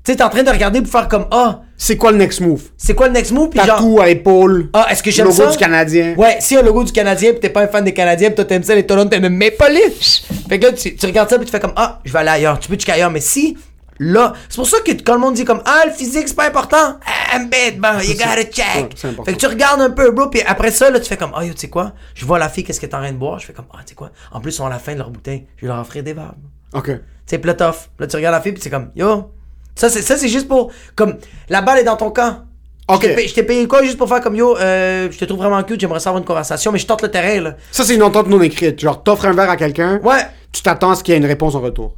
Tu sais, t'es en train de regarder pour faire comme Ah, C'est quoi le next move? c'est quoi le next move? Puis genre, Tatou à épaule. Ah, est-ce que j'aime logo ça? du Canadien. Ouais, si un logo du Canadien, pis t'es pas un fan des Canadiens, pis toi t'aimes ça, les Toronto, t'aimes Maple Leafs. Fait que là, tu, tu regardes ça, pis tu fais comme Ah, je vais aller ailleurs. Tu peux checker ailleurs. Mais si, là, c'est pour ça que quand le monde dit comme Ah, le physique, c'est pas important. Ah, I'm bad, bon, you gotta check. fait que tu regardes un peu, bro, pis après ça, là, tu fais comme Ah, yo, tu sais quoi? Je vois la fille, qu'est-ce qu'elle est en train de boire. Je fais comme Ah, tu sais quoi? En plus, ils sont à la fin de leur bouteille. Je vais leur offrir des verres. Ok. Tu sais, là. Là, tu regardes la fille, pis c'est comme, yo. Ça, c'est, ça, c'est juste pour. Comme, la balle est dans ton camp. Ok. Je t'ai payé- Je t'ai payé quoi juste pour faire comme, yo, euh, je te trouve vraiment cute, j'aimerais savoir une conversation, mais je tente le terrain, là. Ça, c'est une entente non écrite. Genre, t'offres un verre à quelqu'un, Ouais. tu t'attends à ce qu'il y ait une réponse en retour.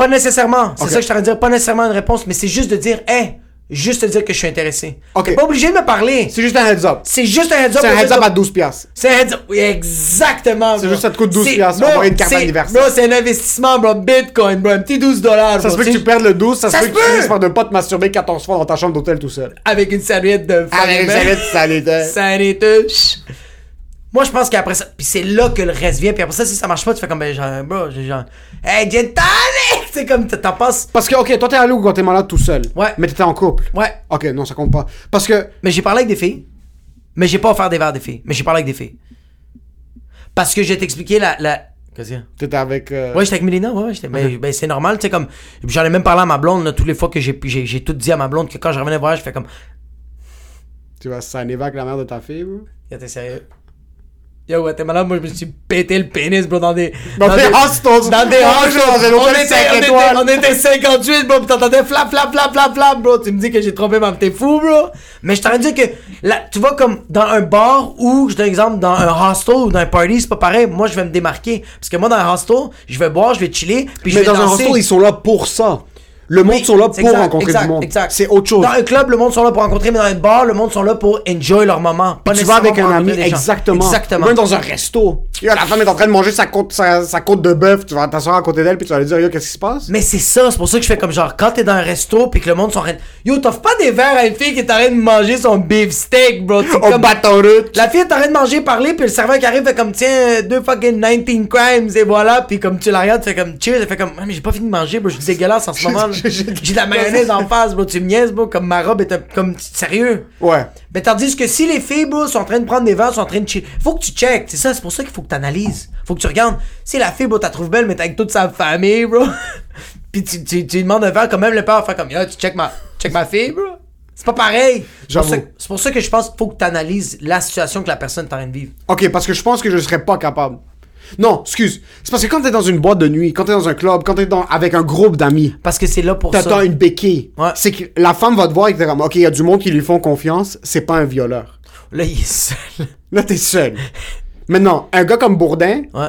Pas nécessairement. C'est ça que je t'aurais dire. Pas nécessairement une réponse, mais c'est juste de dire, hey, juste te dire que je suis intéressé. Ok. T'es pas obligé de me parler. C'est juste un heads up. C'est juste un heads up. C'est un heads up à 12 piastres. C'est un heads up. Oui, exactement. C'est juste ça te coûte 12 C'est- piastres, bro, avoir une carte d'anniversaire. Bro, c'est un investissement, bro. Bitcoin, bro. Un petit 12 dollars. Ça se peut que tu perdes le 12, ça, se peut que tu finisses par ne pas te masturber 14 fois dans ta chambre d'hôtel tout seul. Avec une serviette de Avec une serviette sanitaire. Sanitaire. Moi, je pense qu'après ça, puis c'est là que le reste vient. Puis après ça, si ça marche pas, tu fais comme, ben, genre, bro, j'ai genre, hey, gin! [LAUGHS] C'est comme, t'en passes. Parce que, ok, toi t'es allé au Guatemala tout seul. Ouais. Mais t'étais en couple. Ouais. Ok, non, ça compte pas. Parce que, Mais j'ai parlé avec des filles. Mais j'ai pas offert des verres des filles. Mais j'ai parlé avec des filles. Parce que je vais t'expliquer la. la... Qu'est-ce qu'il y a? t'étais avec. euh, Ouais, j'étais avec Mélina, ouais, ouais, j'étais. Mais ben, c'est normal, tu sais, comme. J'en ai même parlé à ma blonde, là, toutes les fois que j'ai, j'ai, j'ai tout dit à ma blonde que quand je revenais voir, je fais comme. Tu vas signer avec la mère de ta fille, bro? T'es sérieux? Yo, Guatemala, moi, je me suis pété le pénis, bro, dans des. Dans des hostels. Dans des [LAUGHS] hostels. dans On était, on était- étoiles. on était 58, bro, pis t'entendais flap, flap, flap, flap, flap, bro. Tu me dis que j'ai trompé ma t'es fou, bro. Mais je t'aurais dit que, là, tu vois, comme dans un bar ou, je donne un exemple, dans un hostel ou dans un party, c'est pas pareil. Moi, je vais me démarquer. Parce que moi, dans un hostel, je vais boire, je vais chiller, puis je Mais vais dans un hostel, ils sont là pour ça. Le monde Oui, sont là pour exact, rencontrer exact, du monde. C'est autre chose. Dans un club, le monde sont là pour rencontrer, mais dans un bar, le monde sont là pour enjoy leur moment. Pas tu vas avec un ami, exactement. Exactement. Même dans un resto. Yo, la femme est en train de manger sa côte, sa, sa côte de bœuf. Tu vas t'asseoir à côté d'elle puis tu vas lui dire, yo, qu'est-ce qui se passe? Mais c'est ça, c'est pour ça que je fais comme genre, quand t'es dans un resto pis que le monde sont en train de... Yo, t'offres pas des verres à une fille qui est en train de manger son beef steak, bro. Au comme... bâton route. La fille est en train de manger, parler, puis le serveur qui arrive fait comme, tiens, deux fucking 19 crimes, et voilà. Puis comme tu la regardes, fait comme, cheers, elle fait comme, ah, mais j'ai pas fini de manger, bro, je suis dégueulasse en ce [LAUGHS] moment, là. [LAUGHS] j'ai- de la mayonnaise en face, bro, tu me niaises, bro, comme ma robe est un- comme, sérieux. Ouais. Mais tandis que si les filles, bro, sont en train de prendre des verres, sont en train de chier, faut que tu checkes. C'est ça, c'est pour ça qu'il faut que tu analyses. Faut que tu regardes. Si la fille, bro, t'as trouvé belle, mais t'es avec toute sa famille, bro. [LAUGHS] Puis tu, tu, demandes un verre, quand même le père va faire comme, yo, tu check ma, check ma fille, bro. C'est pas pareil. C'est pour, J'avoue. ça, c'est pour ça que je pense qu'il faut que tu analyses la situation que la personne est en train de vivre. Ok, parce que je pense que je serais pas capable. Non, excuse. C'est parce que quand t'es dans une boîte de nuit, quand t'es dans un club, quand t'es dans, avec un groupe d'amis, Parce que c'est là pour ça. t'attends une béquille. Ouais. C'est que la femme va te voir et t'es comme, ok, il y a du monde qui lui font confiance, c'est pas un violeur. Là, il est seul. [LAUGHS] Là, t'es seul. Maintenant, un gars comme Bourdin, Ouais,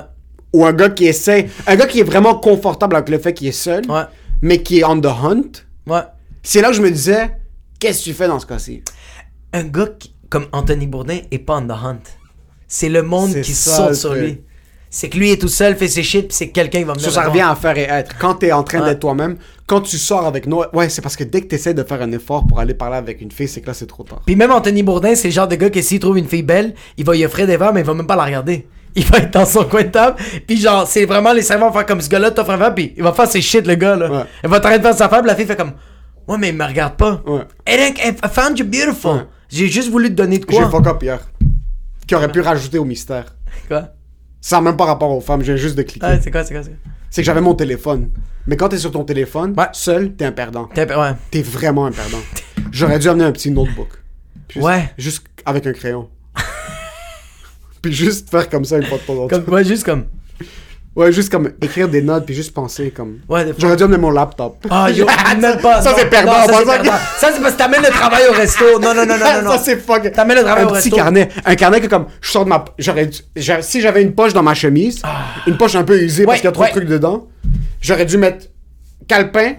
ou un gars qui essaie, un gars qui est vraiment confortable avec le fait qu'il est seul, ouais, mais qui est on the hunt, ouais. c'est là que je me disais, qu'est-ce que tu fais dans ce cas-ci? Un gars qui- comme Anthony Bourdin est pas on the hunt. C'est le monde qui saute sur lui. C'est que lui est tout seul, fait ses shit, puis c'est que quelqu'un va venir. Ça, ça revient à faire et être. Quand t'es en train Ouais. d'être toi-même, quand tu sors avec nous, ouais, c'est parce que dès que t'essaies de faire un effort pour aller parler avec une fille, c'est que là, c'est trop tard. Puis même Anthony Bourdin, c'est le genre de gars que s'il trouve une fille belle, il va y offrir des verres, mais il va même pas la regarder. [LAUGHS] Il va être dans son coin de table, puis genre, c'est vraiment les serveurs vont faire comme ce gars-là t'offre un verre, puis il va faire ses shit, le gars, là. Ouais. Il va t'arrêter de faire sa femme, la fille fait comme, ouais, mais il me regarde pas. Ouais. Eric, I found you beautiful. Ouais. J'ai juste voulu te donner de J'ai quoi. fuck up hier. Qui aurait pu rajouter au mystère. Quoi? Ça n'a même pas rapport aux femmes, j'ai juste de cliquer. Ouais, c'est quoi, c'est quoi, c'est quoi? C'est que j'avais mon téléphone. Mais quand t'es sur ton téléphone, Ouais. seul, t'es un perdant. T'es- Ouais. T'es vraiment un perdant. J'aurais dû amener un petit notebook. Juste, Ouais. Juste avec un crayon. [LAUGHS] puis juste faire comme ça une fois de temps en temps. Comme, ouais, juste comme. Ouais, juste comme écrire des notes puis juste penser comme. Ouais, des fois. J'aurais dû amener mon laptop. Ah, yo, [LAUGHS] même pas. Ça, c'est perdant, Non, ça, c'est perdant. Ça, c'est parce que t'amènes le travail au resto. Non, non, non, non, non. [LAUGHS] ça c'est fuck. T'amènes le travail un au petit resto. carnet, un carnet que comme je sors de ma j'aurais dû- si j'avais une poche dans ma chemise, une poche un peu usée parce Ah. Qu'il y a trop ouais. de trucs dedans, j'aurais dû mettre calepin,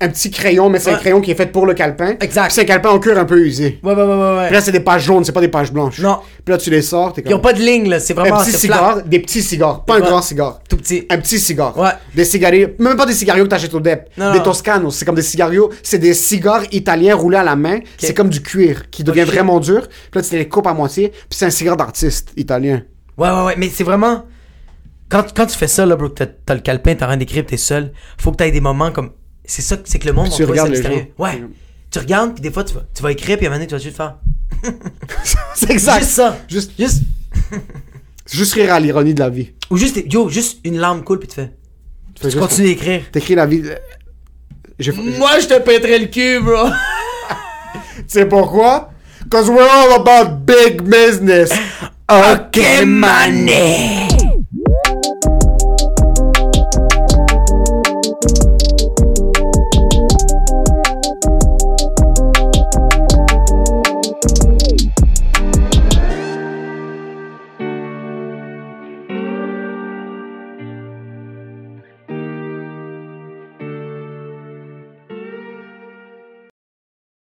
un petit crayon mais c'est un crayon qui est fait pour le calepin. Exact. C'est un calepin en cuir un peu usé. Ouais, ouais, ouais, ouais. Puis là c'est des pages jaunes, c'est pas des pages blanches. Non. Puis là tu les sors, t'es Ils ont pas de ligne, là. C'est vraiment. un petit flat. cigare, des petits cigares, pas un grand cigare. Tout petit. Un petit cigare. Ouais. Des cigarillos. Même pas des cigarios que t'achètes au DEP. Non, des non. Toscanos. C'est comme des cigarios. C'est des cigares italiens roulés à la main. C'est comme du cuir qui devient vraiment dur. Puis là, tu les coupes à moitié. Puis c'est un cigare d'artiste italien. Ouais, ouais, ouais. Mais c'est vraiment. Quand, quand tu fais ça, là, bro, que t'as, t'as le calepin, t'as rien d'écrire, t'es seul. Faut que t'aies des moments comme. C'est ça, c'est que le monde, Puis tu regardes les l'extérieur. gens. Ouais. Tu regardes, puis des fois, tu vas, tu vas écrire, puis à un moment donné, tu vas juste faire. [LAUGHS] c'est exact. Juste ça. Juste, Juste. [LAUGHS] juste rire à l'ironie de la vie. Ou juste, yo, juste une larme coule, puis tu fais. Tu fais Tu juste- continues d'écrire. T'écris la vie. Moi, je te pèterais le cul, bro. [LAUGHS] Tu sais pourquoi? Cause we're all about big business. ok, mané.